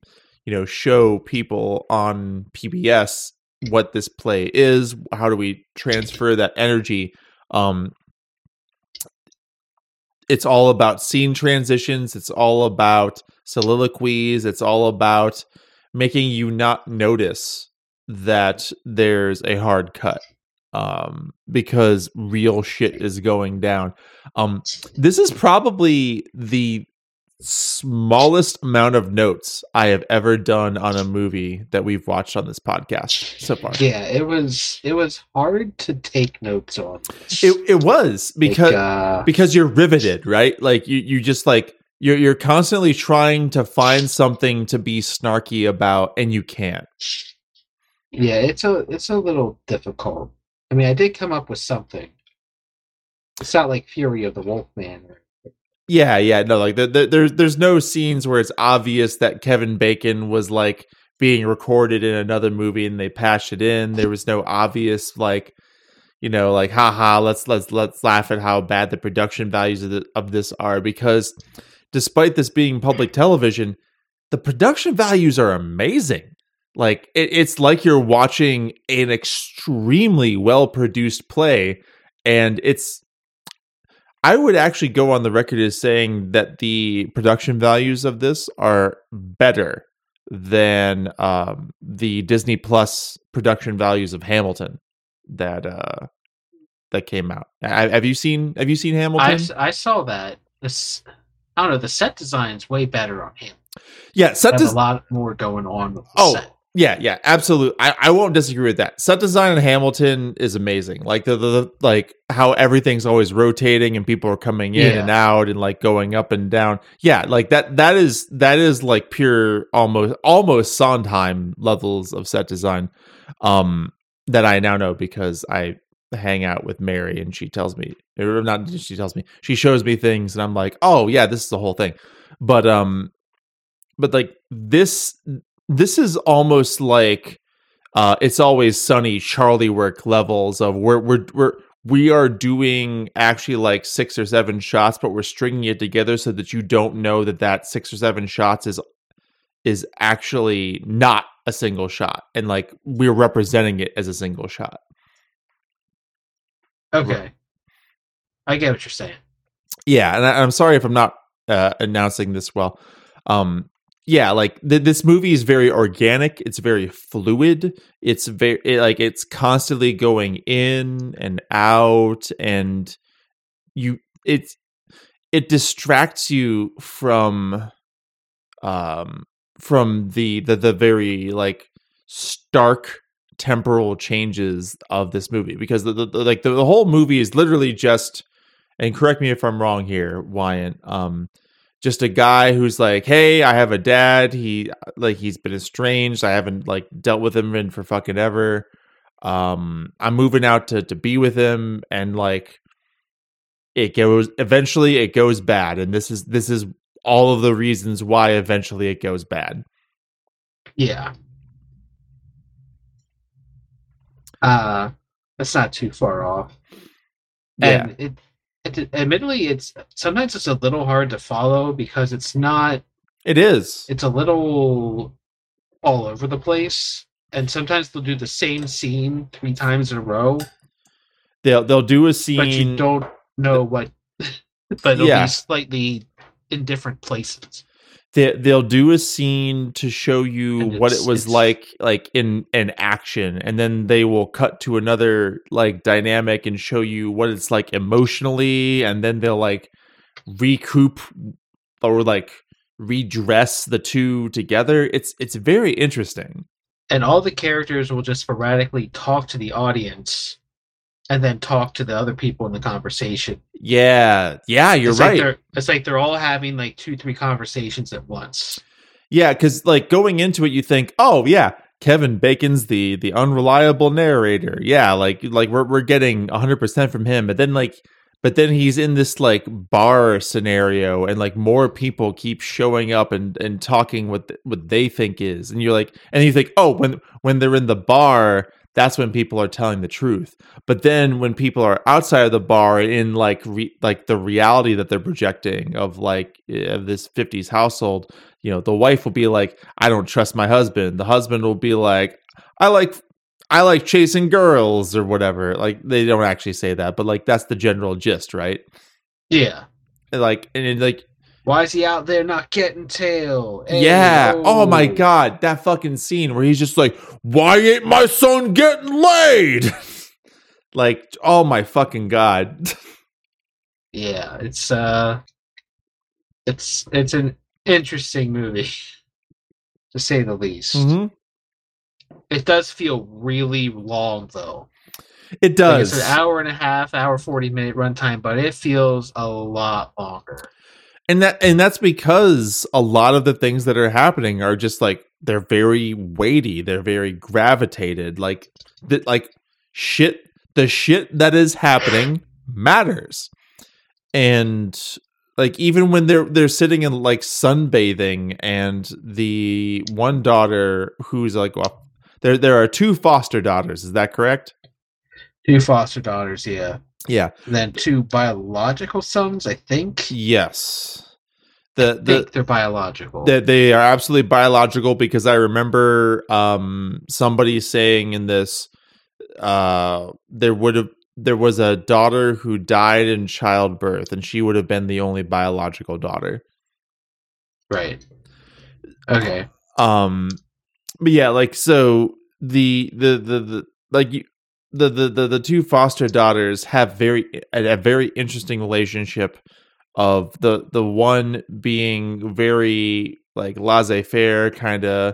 you know show people on PBS what this play is how do we transfer that energy um it's all about scene transitions it's all about soliloquies it's all about making you not notice that there's a hard cut um because real shit is going down. Um this is probably the smallest amount of notes i have ever done on a movie that we've watched on this podcast so far Yeah, it was. It was hard to take notes on. it, it was because Like, uh, because you're riveted, right? Like you you just like you're you're constantly trying to find something to be snarky about and you can't. Yeah, it's a it's a little difficult. I mean, I did come up with something. It's not like Fury of the Wolfman. Or, Yeah, yeah, no, like the, the, there's there's no scenes where it's obvious that Kevin Bacon was like being recorded in another movie and they patched it in. There was no obvious like you know like haha let's let's let's laugh at how bad the production values of, the, of this are because despite this being public television the production values are amazing like it, it's like you're watching an extremely well produced play and it's I would actually go on the record as saying that the production values of this are better than um, the Disney Plus production values of Hamilton that uh, that came out. I, have you seen Have you seen Hamilton? I saw that. This I don't know. The set design's way better on him. yeah, set There's des- a lot more going on with the Oh, set. Yeah, yeah, absolutely. I, I won't disagree with that. Set design in Hamilton is amazing. Like the, the, the like how everything's always rotating and people are coming in Yeah. and out and like going up and down. Yeah, like that that is that is like pure almost almost Sondheim levels of set design. Um that I now know because I hang out with Mary and she tells me or not she tells me she shows me things and I'm like, "Oh, yeah, this is the whole thing." But um but like this this is almost like uh it's always sunny charlie work levels of where we're we're we are doing actually like six or seven shots but we're stringing it together so that you don't know that that six or seven shots is is actually not a single shot and like we're representing it as a single shot. Okay, I get what you're saying. yeah and I, i'm sorry if i'm not uh announcing this well. Um yeah like th- this movie is very organic it's very fluid it's very it, like it's constantly going in and out and you it's it distracts you from um from the the the very like stark temporal changes of this movie because the, the, the like the, the whole movie is literally just and correct me if I'm wrong here, Wyatt. Um, just a guy who's like, hey, I have a dad. He like he's been estranged. I haven't like dealt with him in for fucking ever. Um, I'm moving out to to be with him, and like it goes eventually it goes bad, and this is this is all of the reasons why eventually it goes bad. Yeah. Uh, that's not too far off. Yeah, And it, it, admittedly, it's sometimes it's a little hard to follow because it's not. it is. It's a little all over the place, and sometimes they'll do the same scene three times in a row, They'll they'll do a scene. but you don't know what. but it'll Yeah. be slightly in different places. They, they'll do a scene to show you what it was like like in an action and then they will cut to another like dynamic and show you what it's like emotionally and then they'll like recoup or like redress the two together. It's it's very interesting. And all the characters will just sporadically talk to the audience and then talk to the other people in the conversation. yeah yeah you're it's right they're, it's like they're all having like two, three conversations at once. Yeah, because like going into it, you think, oh yeah, Kevin Bacon's the the unreliable narrator. Yeah, like like we're we're getting hundred percent from him, but then like but then he's in this like bar scenario, and like more people keep showing up and and talking what th- what they think is, and you're like, and you think, oh, when when they're in the bar. That's when people are telling the truth. But then when people are outside of the bar in like re- like the reality that they're projecting of like eh, of this 50s household, you know the wife will be like i don't trust my husband the husband will be like i like i like chasing girls or whatever like they don't actually say that but like that's the general gist right Yeah. And, like and it, like Why is he out there not getting tail? Hey, yeah oh my oh. god that fucking scene where he's just like why ain't my son getting laid like oh my fucking god Yeah, it's uh it's it's an interesting movie to say the least. Mhm. It does feel really long though. it Like, does it's an hour and a half, hour forty minute runtime, but it feels a lot longer. And that and that's because a lot of the things that are happening are just like they're very weighty they're very gravitated like that like shit the shit that is happening matters and like even when they're they're sitting in like sunbathing and the one daughter who's like well there there are two foster daughters is that correct Two foster daughters, yeah. Yeah And then two biological sons, I think. yes the the think they're biological. that they are absolutely biological because I remember um somebody saying in this uh there would have there was a daughter who died in childbirth, and she would have been the only biological daughter. Right. Okay. Um, but yeah, like so the the the the like you. The, the, the, the two foster daughters have very a, a very interesting relationship of the the one being very like laissez-faire kind of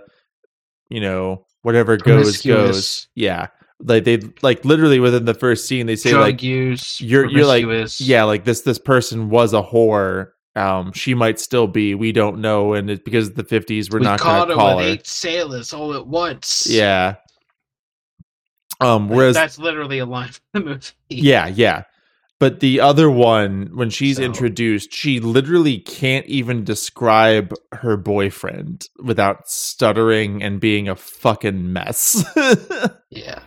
you know whatever goes goes. Yeah. Like they like literally within the first scene they say Drug like use. you're- you're like, yeah like this this person was a whore. Um she might still be. We don't know and it's because of the 50s we're we not caught gonna her call with her. eight sailors all at once. yeah um Like, whereas that's literally a line from the movie. Yeah, yeah. But the other one, when she's So- introduced, she literally can't even describe her boyfriend without stuttering and being a fucking mess. Yeah.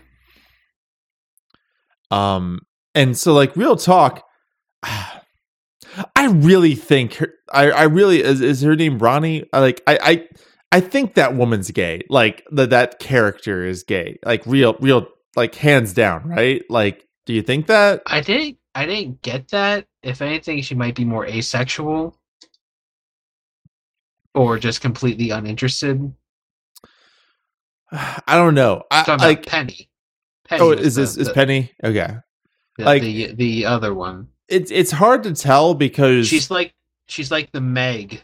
um, and so like real talk, I really think her, I, I really is, is her name Ronnie? I like I, I I think that woman's gay. Like that that character is gay. Like real real like hands down, right? Like do you think that? I didn't I didn't get that. If anything, she might be more asexual. Or just completely uninterested. I don't know. I, talking like Penny. Oh, Penny oh, is the- this is the- Penny? Okay, the, like- the the other one? it's it's hard to tell because She's like she's like the Meg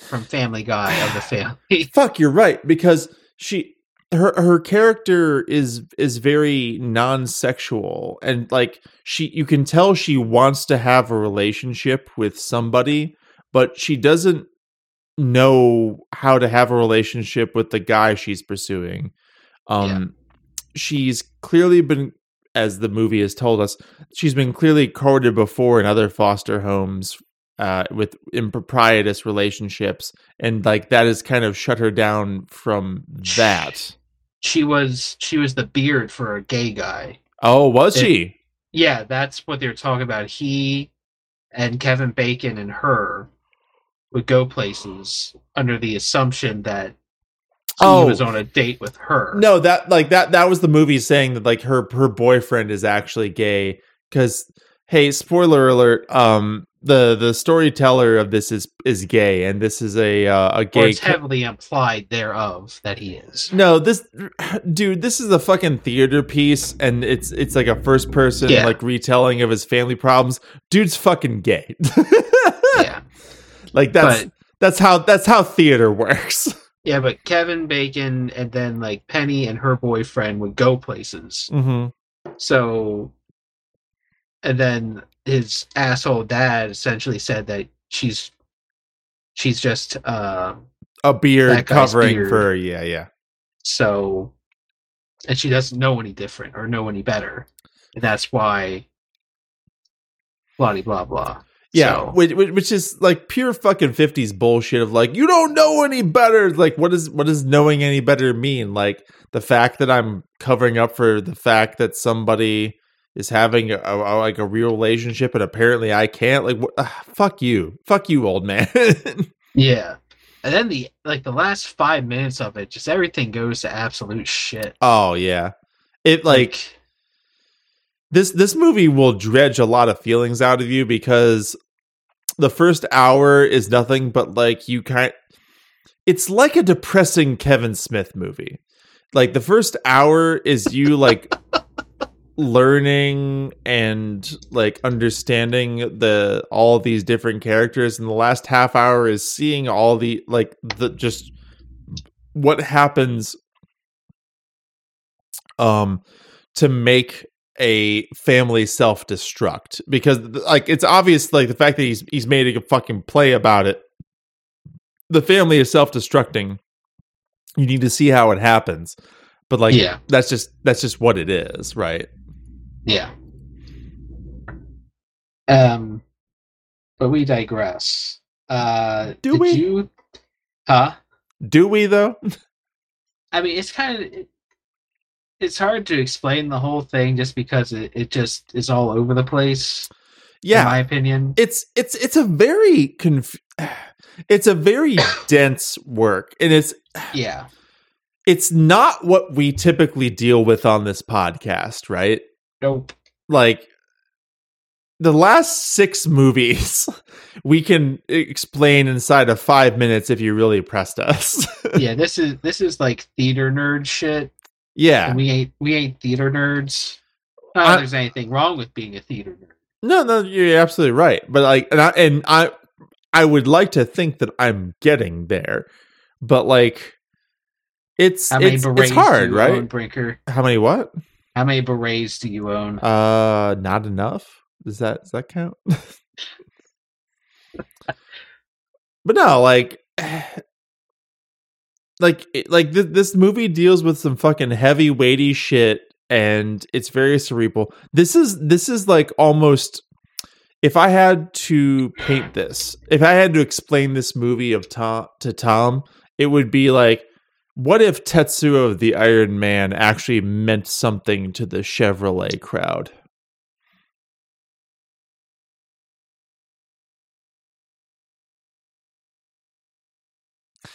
from Family Guy of the family. fuck, you're right because she her her character is is very non-sexual and like she you can tell she wants to have a relationship with somebody, but she doesn't know how to have a relationship with the guy she's pursuing. Um she's clearly been as the movie has told us, she's been clearly courted before in other foster homes uh, with improprietous relationships, and like that has kind of shut her down from that. She was she was the beard for a gay guy. Oh, was It- she? Yeah, that's what they're talking about. He and Kevin Bacon and her would go places under the assumption that he Oh. was on a date with her. No, that like that that was the movie saying that like her her boyfriend is actually gay because hey, spoiler alert, um the the storyteller of this is is gay and this is a uh, a or gay it's ca- heavily implied thereof that he is. No, this dude, this is a fucking theater piece and it's it's like a first person Yeah. like retelling of his family problems. Dude's fucking gay. yeah, like that's but that's how that's how theater works. yeah, but Kevin Bacon and then like Penny and her boyfriend would go places. hmm So, and then his asshole dad essentially said that she's she's just uh A beard covering beard. for yeah, yeah. so and she doesn't know any different or know any better and that's why blah blah blah Yeah, So- which, which is like pure fucking fifties bullshit of like you don't know any better. Like what is what does knowing any better mean? Like the fact that I'm covering up for the fact that somebody is having a, a- like a real relationship and apparently I can't. Like what, ah, fuck you, fuck you, old man. yeah and then the like the last five minutes of it just everything goes to absolute shit oh yeah, it like this this movie will dredge a lot of feelings out of you because the first hour is nothing but like you kind it's like a depressing Kevin Smith movie. Like the first hour is you like learning and like understanding the all these different characters and the last half hour is seeing all the like the just what happens um to make a family self-destruct. Because like it's obvious like the fact that he's he's made a fucking play about it the family is self-destructing. You need to see how it happens. But like Yeah. that's just that's just what it is right yeah um but we digress uh Do we? you huh do we though I mean, it's kind of it, it's hard to explain the whole thing just because it, it just is all over the place. yeah in my opinion. it's it's it's a very conf- it's a very dense work and it's Yeah, it's not what we typically deal with on this podcast right nope. like the last six movies we can explain inside of five minutes if you really pressed us. yeah, this is this is like theater nerd shit. yeah. And we ain't we ain't theater nerds. Not I- there's anything wrong with being a theater nerd. No, no, you're absolutely right. But like, and I and I, I would like to think that I'm getting there, but like, it's it's, it's hard, right? own, Brinker? How many what? How many berets do you own? Uh, not enough. Does that does that count? but no, like, like, like th- this movie deals with some fucking heavy, weighty shit, and it's very cerebral. This is this is like almost. If I had to paint this, if I had to explain this movie of Tom to Tom, it would be like, what if Tetsuo the Iron Man actually meant something to the Chevrolet crowd?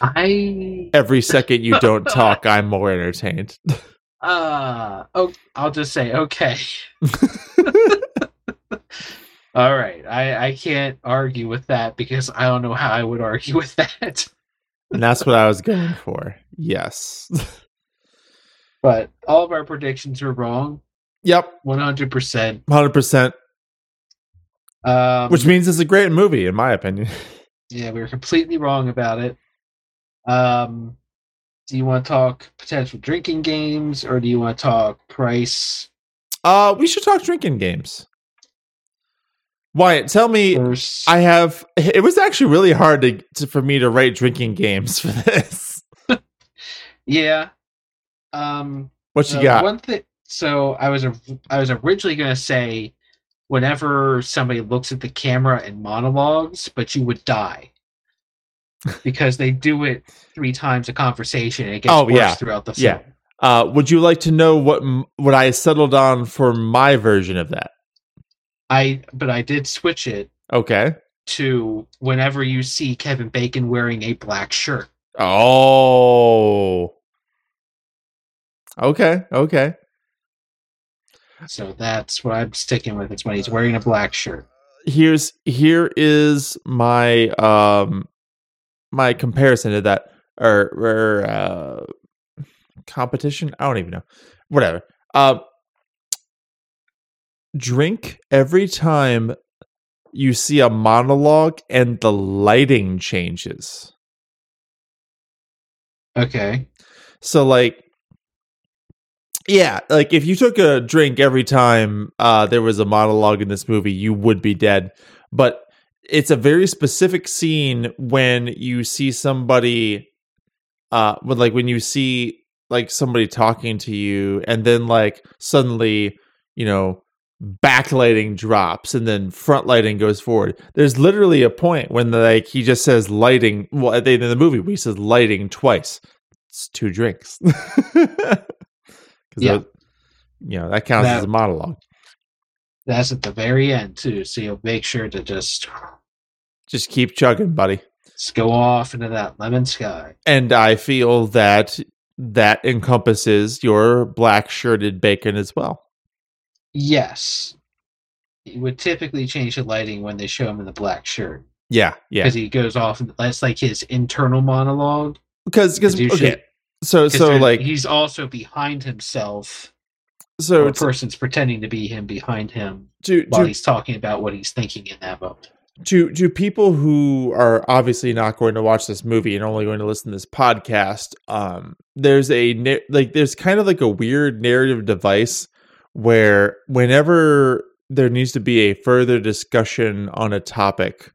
I Every second you don't talk, I'm more entertained. uh oh I'll just say okay. All right. I I can't argue with that because I don't know how I would argue with that. And that's what I was going for. Yes. But all of our predictions were wrong. yep. 100%. 100%. Um, Which means it's a great movie, in my opinion. yeah, we were completely wrong about it. Um, do you want to talk potential drinking games or do you want to talk price Uh, we should talk drinking games. Wyatt, tell me. first? I have. It was actually really hard to, to for me to write drinking games for this. yeah. Um, What you uh, got? One thing. So I was I was originally going to say whenever somebody looks at the camera in monologues, but you would die because they do it three times a conversation. And it gets Oh, worse yeah. throughout the Yeah. film. Uh, would you like to know what what I settled on for my version of that? I but I did switch it Okay. to whenever you see Kevin Bacon wearing a black shirt. Oh. Okay. Okay. So that's what I'm sticking with. It's when he's wearing a black shirt. Here's here is my um my comparison to that or or uh competition. I don't even know. Whatever. Uh, drink every time you see a monologue and the lighting changes. Okay. So like yeah, like if you took a drink every time uh there was a monologue in this movie, you would be dead. But it's a very specific scene when you see somebody uh when like when you see like somebody talking to you and then like suddenly, you know, backlighting drops and then front lighting goes forward. There's literally a point when like he just says lighting well at the end of the movie he says lighting twice. It's two drinks. Yeah. that- you know, that counts That- as a monologue. That's at the very end too. So you'll make sure to just, Just keep chugging, buddy. Let's go off into that lemon sky. And I feel that that encompasses your black shirted bacon as well. Yes. You would typically change the lighting when they show him in the black shirt. Yeah, yeah. Because he goes off and that's like his internal monologue. Because because, okay, should- so so like he's also behind himself. so a person's pretending to be him behind him to while to he's talking about what he's thinking in that moment. to to people who are obviously not going to watch this movie and only going to listen to this podcast um there's a like there's kind of like a weird narrative device where whenever there needs to be a further discussion on a topic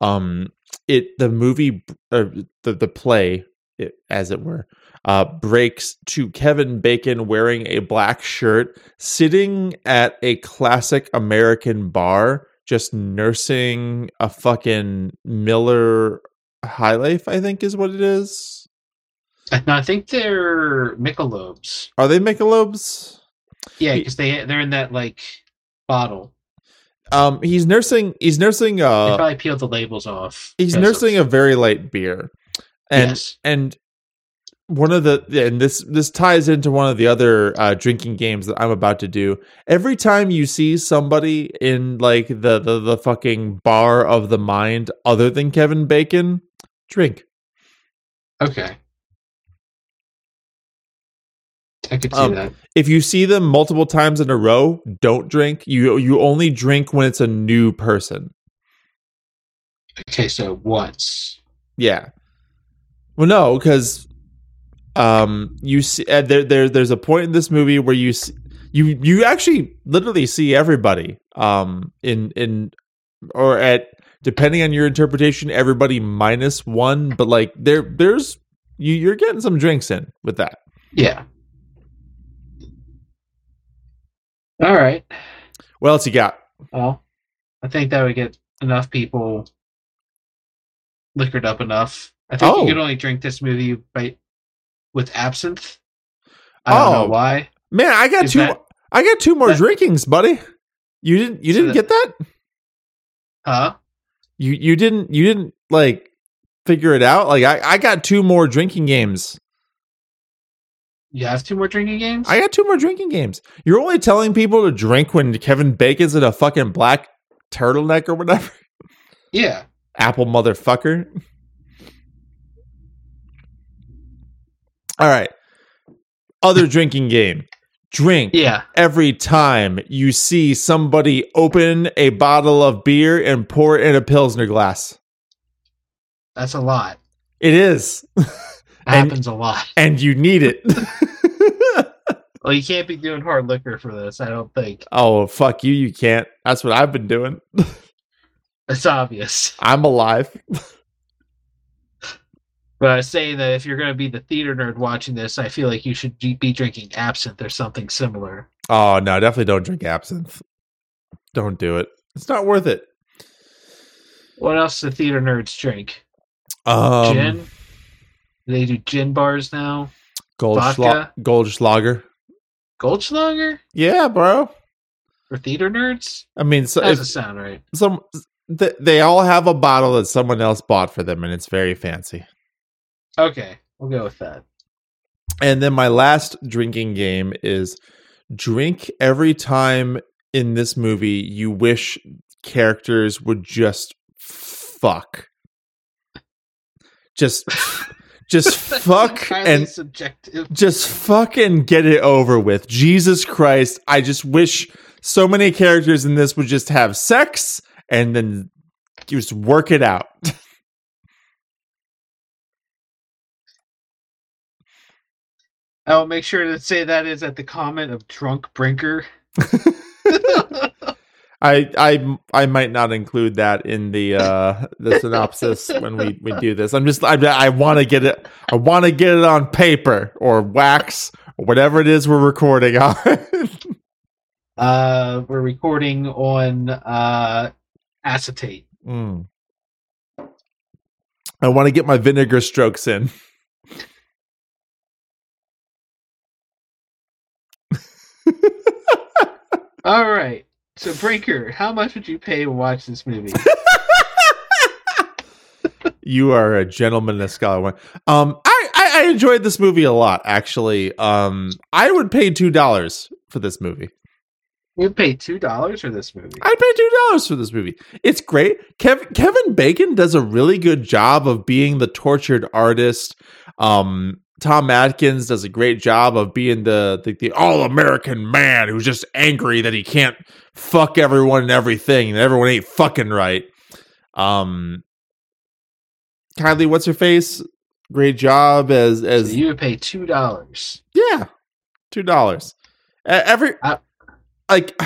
um it the movie or the the play it, as it were uh breaks to Kevin Bacon wearing a black shirt sitting at a classic American bar just nursing a fucking Miller High Life, I think is what it is. And I think they're Michelobs. Are they Michelobs? Yeah, because they they're in that like bottle. Um, he's nursing. He's nursing. they Uh, probably peeled the labels off. he's nursing of- a very light beer, and yes. and one of the and this this ties into one of the other uh, drinking games that I'm about to do. Every time you see somebody in like the the the fucking bar of the mind, other than Kevin Bacon, drink. Okay. I could see Um, that. If you see them multiple times in a row, don't drink. You you only drink when it's a new person. Okay, so once. Yeah. Well, no, because um, you see uh, there there there's a point in this movie where you see, you you actually literally see everybody um in in or at depending on your interpretation everybody minus one but like there there's you you're getting some drinks in with that Yeah. All right. what else you got Well, I think that would get enough people liquored up enough. I think Oh. you could only drink this movie by with absinthe. I don't know Oh. why. man i got Is two that- i got two more that- drinkings buddy you didn't you So didn't that- get that Huh? you you didn't you didn't like figure it out like i i got two more drinking games You have two more drinking games? I got two more drinking games. You're only telling people to drink when Kevin Bacon's in a fucking black turtleneck or whatever. yeah. Apple motherfucker. All right. Other drinking game. Drink Yeah. every time you see somebody open a bottle of beer and pour it in a Pilsner glass. That's a lot. It is. And- Happens a lot. and you need it. Well, you can't be doing hard liquor for this, I don't think. oh, fuck you. You can't. That's what I've been doing. It's obvious. I'm alive. But I saying that if you're going to be the theater nerd watching this, I feel like you should be be drinking absinthe or something similar. Oh no, definitely don't drink absinthe. Don't do it. It's not worth it. What else do theater nerds drink? Um, gin? They do gin bars now. Goldschla-? Goldschlager. Goldschlager Yeah, bro. for theater nerds? I mean, so doesn't sound right. some th- they all have a bottle that someone else bought for them, and it's very fancy. Okay, we'll go with that. And then my last drinking game is drink every time in this movie you wish characters would just fuck. Just just fuck and subjective. just fucking get it over with. Jesus Christ. I just wish so many characters in this would just have sex and then just work it out. I'll make sure to say that is at the comment of drunk brinker. I I I might not include that in the uh the synopsis when we we do this. I'm just I I want to get it I want to get it on paper or wax or whatever it is we're recording on. Uh, we're recording on uh, acetate. Mm. I want to get my vinegar strokes in. All right. So, Brinker, how much would you pay to watch this movie? you are a gentleman and a scholar. One. Um, I, I I enjoyed this movie a lot. Actually, um, I would pay two dollars for this movie. You'd pay two dollars for this movie. I'd pay two dollars for this movie. It's great. Kev- Kevin Bacon does a really good job of being the tortured artist. Um, Tom Atkins does a great job of being the the, the all American man who's just angry that he can't fuck everyone and everything, and everyone ain't fucking right. Um, Kylie, what's her face? Great job as So as you would pay two dollars. yeah, two dollars. Every I- like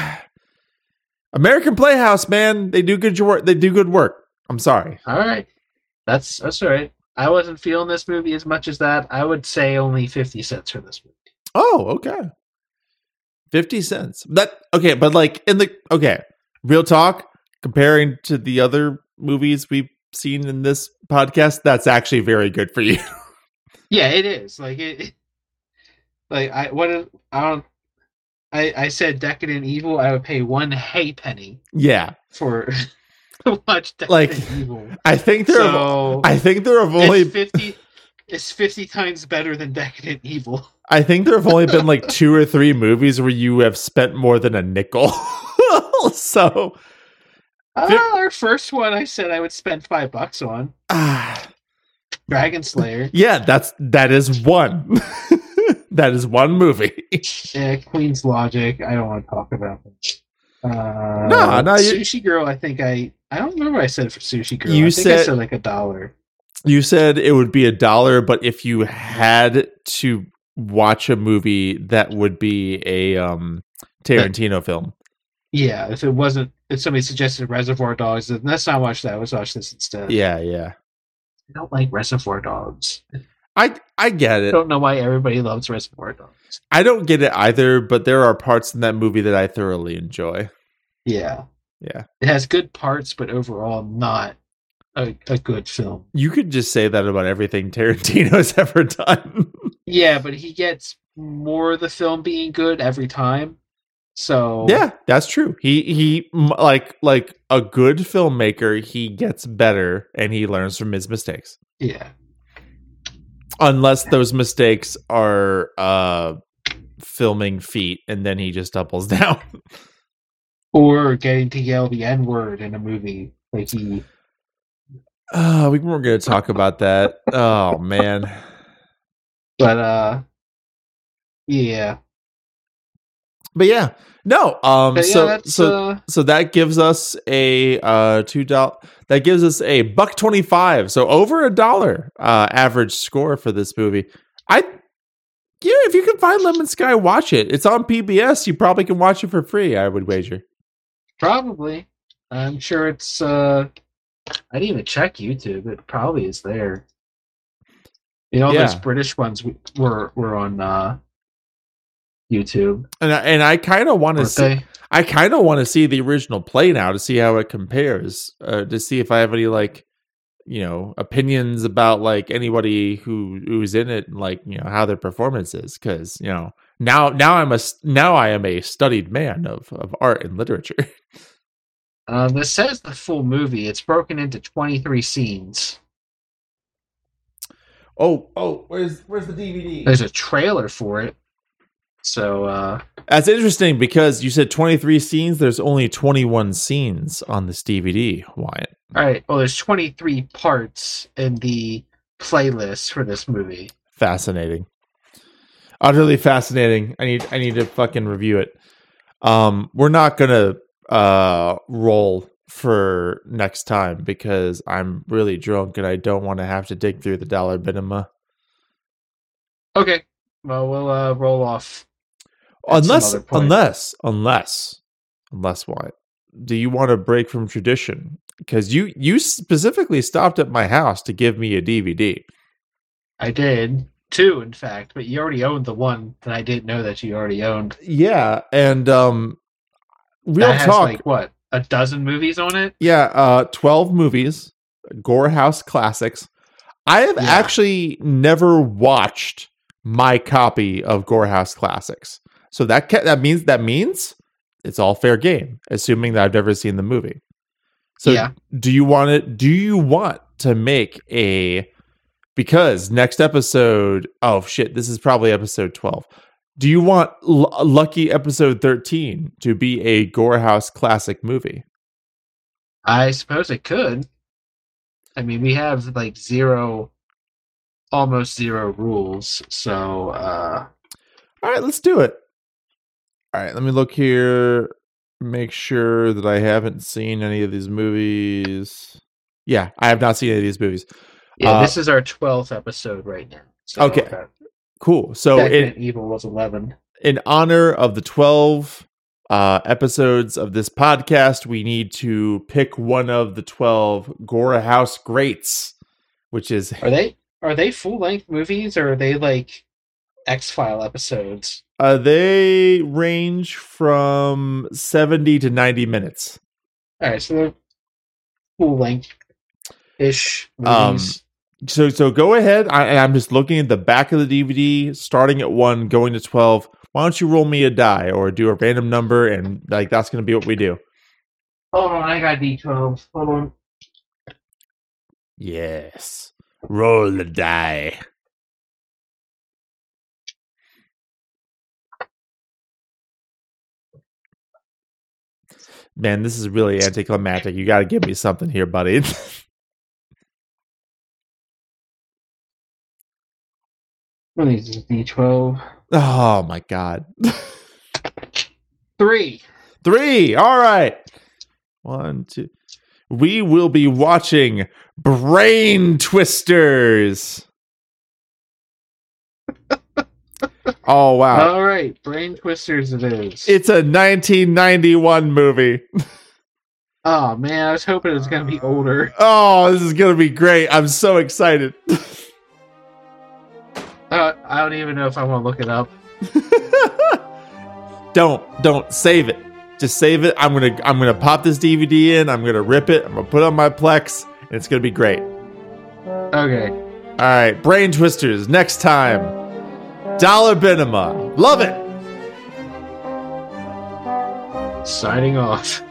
American Playhouse, man, they do good work. They do good work. I'm sorry. All right, that's that's all right. I wasn't feeling this movie as much as that. I would say only fifty cents for this movie. Oh, okay. Fifty cents. That okay, but like in the okay, real talk. Comparing to the other movies we've seen in this podcast, that's actually very good for you. Yeah, it is. Like it. it- like I what is- I don't. I I said decadent evil. I would pay one hay penny yeah, for to watch decadent Like, evil. I think there. have, So I think there have only it's fifty. is fifty times better than Decadent Evil. I think there have only been like two or three movies where you have spent more than a nickel. so Uh, our first one, I said I would spend five bucks on ah, Dragon Slayer. yeah, that's that is one. that is one movie. Yeah, Queens Logic. I don't want to talk about it. Uh, No, no, you- Sushi Girl. I think I. I don't remember what I said for Sushi Girl. You I think I said- said like a dollar. You said it would be a dollar, but if you had to watch a movie, that would be a um Tarantino film. Yeah, if it wasn't, if somebody suggested Reservoir Dogs, then let's not watch that. Let's watch this instead. Yeah, yeah. I don't like Reservoir Dogs. I I get it. I don't know why everybody loves Reservoir Dogs. I don't get it either, but there are parts in that movie that I thoroughly enjoy. Yeah, Yeah. it has good parts, but overall not a, a good film. You could just say that about everything Tarantino's ever done. Yeah, but he gets more of the film being good every time. So yeah, that's true. He he like like a good filmmaker, he gets better and he learns from his mistakes. yeah, Unless those mistakes are uh filming feet and then he just doubles down. Or getting to yell the N word in a movie like he. Uh, we weren't going to talk about that. Oh man. But uh, yeah. But yeah. No, um yeah, so so uh, so that gives us a uh two dollar that gives us a buck 25 so over a dollar uh average score for this movie i yeah if you can find lemon sky watch it it's on pbs you probably can watch it for free i would wager probably. I'm sure it's. uh I didn't even check YouTube. It probably is there. You know, those British ones were were on uh YouTube, and I, and i kind of want to see they? i kind of want to see the original play now to see how it compares uh to see if i have any like you know opinions about like anybody who who's in it and like you know how their performance is because you know now now i'm a s- now i am a studied man of of art and literature Uh, this says the full movie. It's broken into 23 scenes. oh oh where's where's the dvd There's a trailer for it. So, uh, that's interesting because you said 23 scenes there's only 21 scenes on this dvd wyatt all right. Well, there's 23 parts in the playlist for this movie. fascinating utterly fascinating. I need i need to fucking review it. Um we're not gonna uh roll for next time because i'm really drunk and i don't want to have to dig through the dollar binema Okay. Well, we'll uh, roll off. unless unless unless unless what? Do you want to break from tradition? Because you you specifically stopped at my house to give me a dvd I did two, in fact, but you already owned the one that I didn't know that you already owned. yeah and um real that has talk like what a dozen movies on it. Yeah, uh 12 movies, Gore House classics. I have Yeah. actually never watched my copy of Gore House classics. So that ca- that means that means it's all fair game, assuming that I've never seen the movie. So Yeah. do you want it do you want to make a because next episode oh shit, this is probably episode 12. Do you want L- Lucky episode 13 to be a Gore House classic movie? I suppose it could. I mean, we have like zero, almost zero rules. So, uh, All right, let's do it. All right, let me look here. Make sure that I haven't seen any of these movies. Yeah, I have not seen any of these movies. Yeah, Uh, this is our twelfth episode right now. So, Okay. Cool. So, in, Evil was eleven. in honor of the 12 uh, episodes of this podcast, we need to pick one of the 12 Gore House greats, which is Are they are they full length movies or are they like X File episodes? uh, they range from 70 to 90 minutes. All right, so they're full length ish Um, movies. So so go ahead. I, I'm just looking at the back of the DVD, starting at one, going to twelve. Why don't you roll me a die or do a random number and like that's gonna be what we do. Hold on, I got D12s. Hold on. Yes. Roll the die. Man, this is really anticlimactic. You got to give me something here, buddy. What is this, D12? oh my god. Three. Three. All right. One, two. We will be watching Brain Twisters. oh wow. All right, Brain Twisters it is. It's a 1991 movie. oh man, I was hoping it was gonna be older. Oh, this is going to be great. I'm so excited. I don't even know if I want to look it up. don't don't save it. Just save it. I'm going to I'm to pop this DVD in. I'm going to rip it. I'm going to put it on my Plex and it's going to be great. Okay. All right, Brain Twisters next time. Dollar Binema. Love it. Signing off.